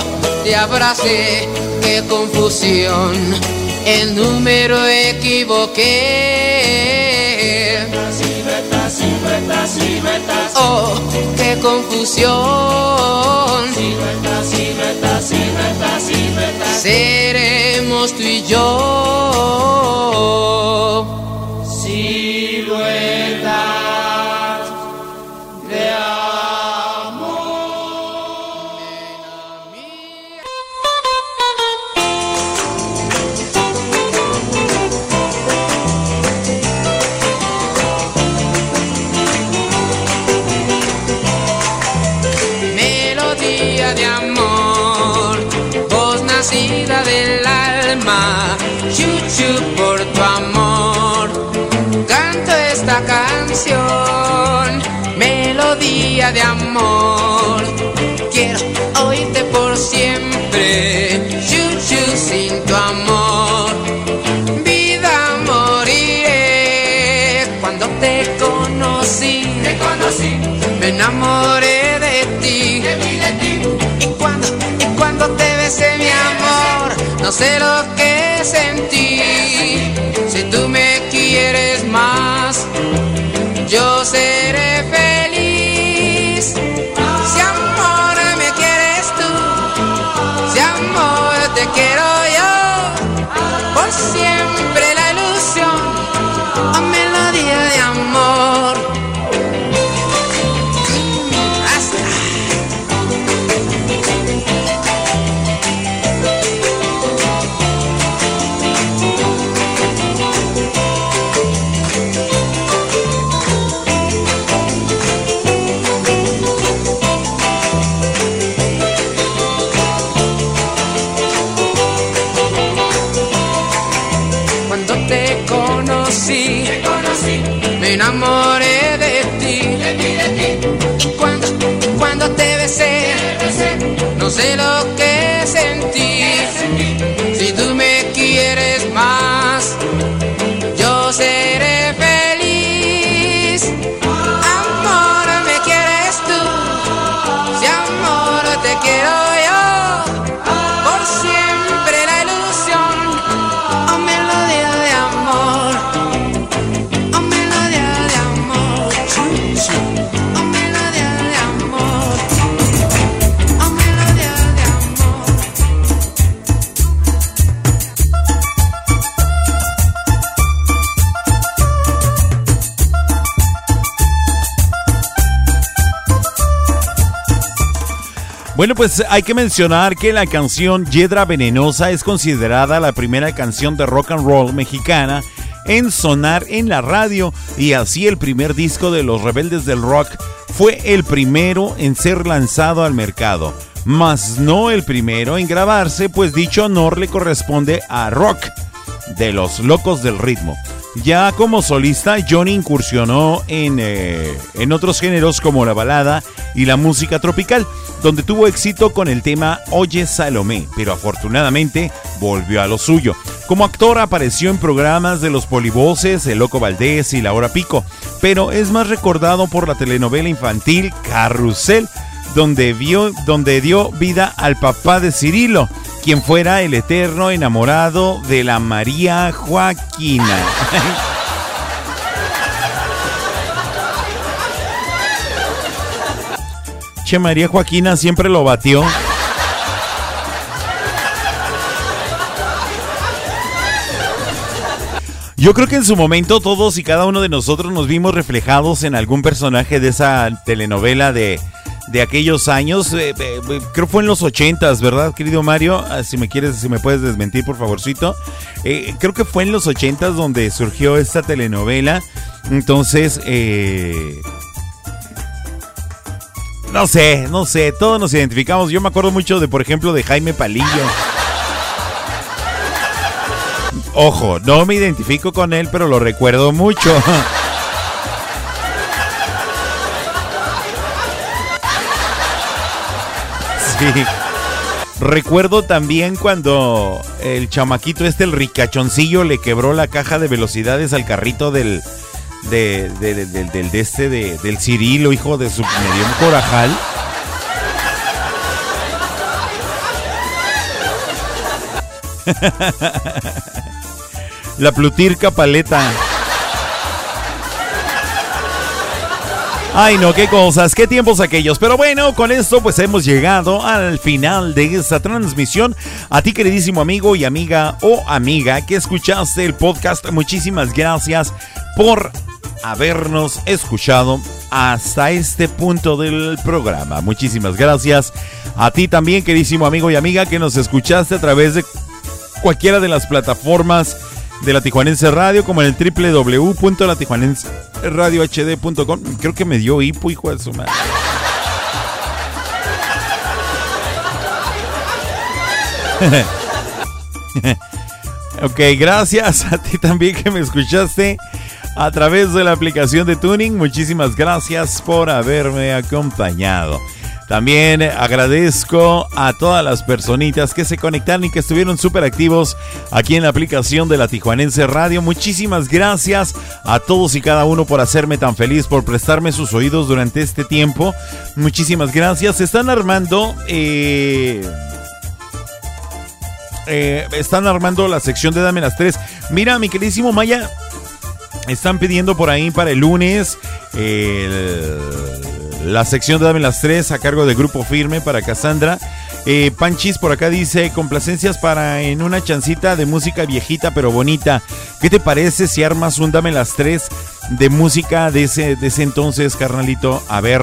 te abracé, qué confusión, el número equivoqué. Oh, qué confusión, seremos tú y yo. Canción, melodía de amor. Quiero oírte por siempre, chuchu sin tu amor. Vida moriré cuando te conocí. Te conocí, Me enamoré de ti. de mí, de ti. Y cuando, y cuando te besé mi amor, no sé lo que sentí. Si tú me yo seré me enamoré de ti. de ti, de ti. Cuando, cuando te besé, Te besé, no sé lo que Bueno, pues hay que mencionar que la canción Yedra Venenosa es considerada la primera canción de rock and roll mexicana en sonar en la radio y así el primer disco de los rebeldes del rock fue el primero en ser lanzado al mercado, mas no el primero en grabarse, pues dicho honor le corresponde a Rock de los Locos del Ritmo. Ya como solista, Johnny incursionó en, eh, en otros géneros como la balada y la música tropical, donde tuvo éxito con el tema Oye Salomé, pero afortunadamente volvió a lo suyo. Como actor apareció en programas de los Polivoces, El Loco Valdés y La Hora Pico, pero es más recordado por la telenovela infantil Carrusel, donde, vio, donde dio vida al papá de Cirilo, quien fuera el eterno enamorado de la María Joaquina. che, María Joaquina siempre lo batió. Yo creo que en su momento todos y cada uno de nosotros nos vimos reflejados en algún personaje de esa telenovela de, de aquellos años. eh, eh, creo fue en los ochentas, ¿verdad, querido Mario? Ah, Si me quieres, si me puedes desmentir, por favorcito. Eh, creo que fue en los ochentas donde surgió esta telenovela. Entonces, eh, no sé, no sé, todos nos identificamos. Yo me acuerdo mucho de, por ejemplo, de Jaime Palillo. Ojo, no me identifico con él, pero lo recuerdo mucho. Recuerdo también cuando el chamaquito este, el ricachoncillo, le quebró la caja de velocidades al carrito del de, de- de- del- de este de- del Cirilo, hijo de su me dio un corajal. La Plutirca Paleta. Ay, no, qué cosas, qué tiempos aquellos. Pero bueno, con esto pues hemos llegado al final de esta transmisión. A ti, queridísimo amigo y amiga o amiga que escuchaste el podcast, muchísimas gracias por habernos escuchado hasta este punto del programa. Muchísimas gracias a ti también, queridísimo amigo y amiga que nos escuchaste a través de cualquiera de las plataformas de la Tijuanense Radio, como en el www.latijuanenseradiohd.com. Creo que me dio hipo, hijo de su madre. ok, gracias a ti también que me escuchaste a través de la aplicación de Tuning. Muchísimas gracias por haberme acompañado. También agradezco a todas las personitas que se conectaron y que estuvieron súper activos aquí en la aplicación de la Tijuanense Radio. Muchísimas gracias a todos y cada uno por hacerme tan feliz, por prestarme sus oídos durante este tiempo. Muchísimas gracias. Están armando... eh, eh, están armando la sección de Dame las Tres. Mira, mi queridísimo Maya, están pidiendo por ahí para el lunes el- la sección de Dame las Tres a cargo de Grupo Firme para Cassandra. Eh, Panchis por acá dice, complacencias para en una chancita de música viejita pero bonita. ¿Qué te parece si armas un Dame las Tres de música de ese, de ese entonces, carnalito? A ver,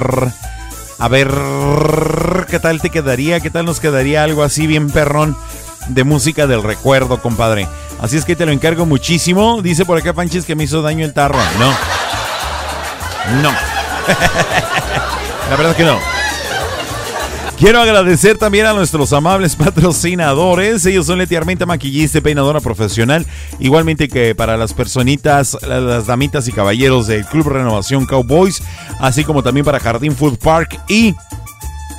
a ver, ¿qué tal te quedaría? ¿Qué tal nos quedaría algo así bien perrón de música del recuerdo, compadre? Así es que te lo encargo muchísimo. Dice por acá Panchis que me hizo daño el tarro. No. No. La verdad es que no. Quiero agradecer también a nuestros amables patrocinadores. Ellos son Leti Armenta, maquillista peinadora profesional. Igualmente que para las personitas, la- las damitas y caballeros del Club Renovación Cowboys. Así como también para Jardín Food Park. Y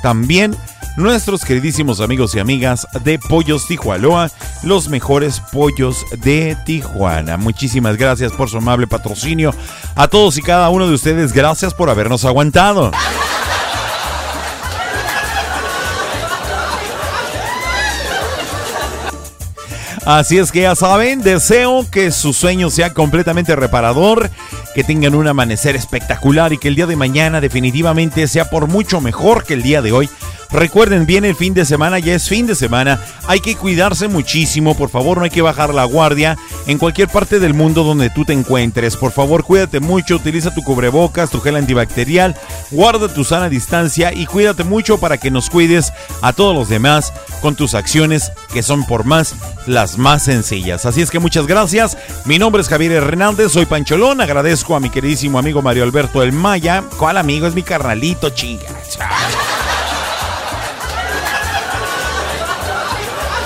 también nuestros queridísimos amigos y amigas de Pollos Tijualoa. Los mejores pollos de Tijuana. Muchísimas gracias por su amable patrocinio. A todos y cada uno de ustedes, gracias por habernos aguantado. Así es que ya saben, deseo que su sueño sea completamente reparador, que tengan un amanecer espectacular y que el día de mañana definitivamente sea por mucho mejor que el día de hoy. Recuerden, viene el fin de semana, ya es fin de semana. Hay que cuidarse muchísimo, por favor, no hay que bajar la guardia en cualquier parte del mundo donde tú te encuentres. Por favor, cuídate mucho, utiliza tu cubrebocas, tu gel antibacterial, guarda tu sana distancia y cuídate mucho para que nos cuides a todos los demás con tus acciones que son por más las más sencillas. Así es que muchas gracias. Mi nombre es Javier Hernández, soy Pancholón. Agradezco a mi queridísimo amigo Mario Alberto El Maya. ¿Cuál amigo? Es mi carnalito, chinga.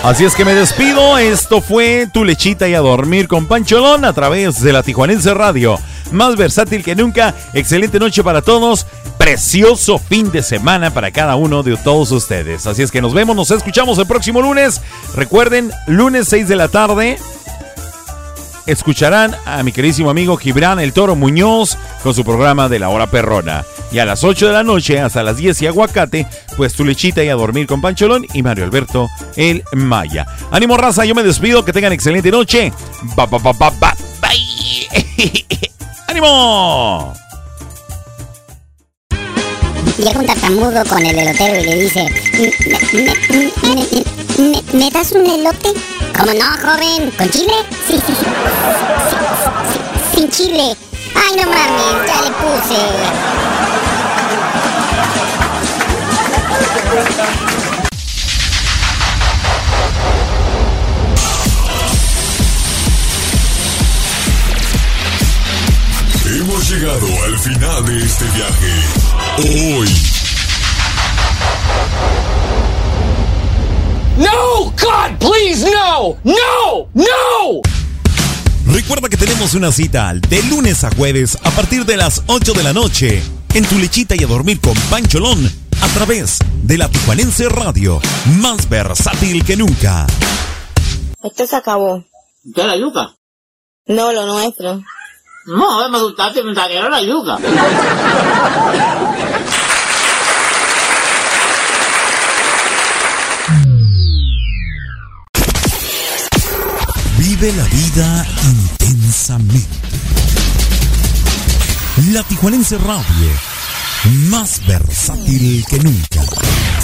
Así es que me despido. Esto fue Tu Lechita y a Dormir con Pancholón a través de la Tijuanense Radio. Más versátil que nunca. Excelente noche para todos. Precioso fin de semana para cada uno de todos ustedes. Así es que nos vemos, nos escuchamos el próximo lunes. Recuerden, lunes 6 de la tarde. Escucharán a mi queridísimo amigo Gibran el Toro Muñoz con su programa de la hora perrona. Y a las 8 de la noche hasta las 10 y aguacate, pues tu lechita y a dormir con Pancholón y Mario Alberto el Maya. Ánimo raza, yo me despido, que tengan excelente noche. Ba, ba, ba, ba. ¡Ánimo! Llega un tartamudo con el elotero y le dice, ¿me, das un elote? ¿Cómo no, joven? ¿Con chile? Sí, sí, Sin chile. Ay, no mames, ya le puse. Hemos llegado al final de este viaje. Hoy, No! God, please, no! No! No! Recuerda que tenemos una cita de lunes a jueves a partir de las 8 de la noche en tu lechita y a dormir con Pancholón a través de la Tijuanense Radio, más versátil que nunca. Esto se acabó. ¿Qué la yuca? No, lo nuestro. No, me gustaste, me salieron la yuca. Vive la vida intensamente. La Tijuanense Radio, más versátil que nunca.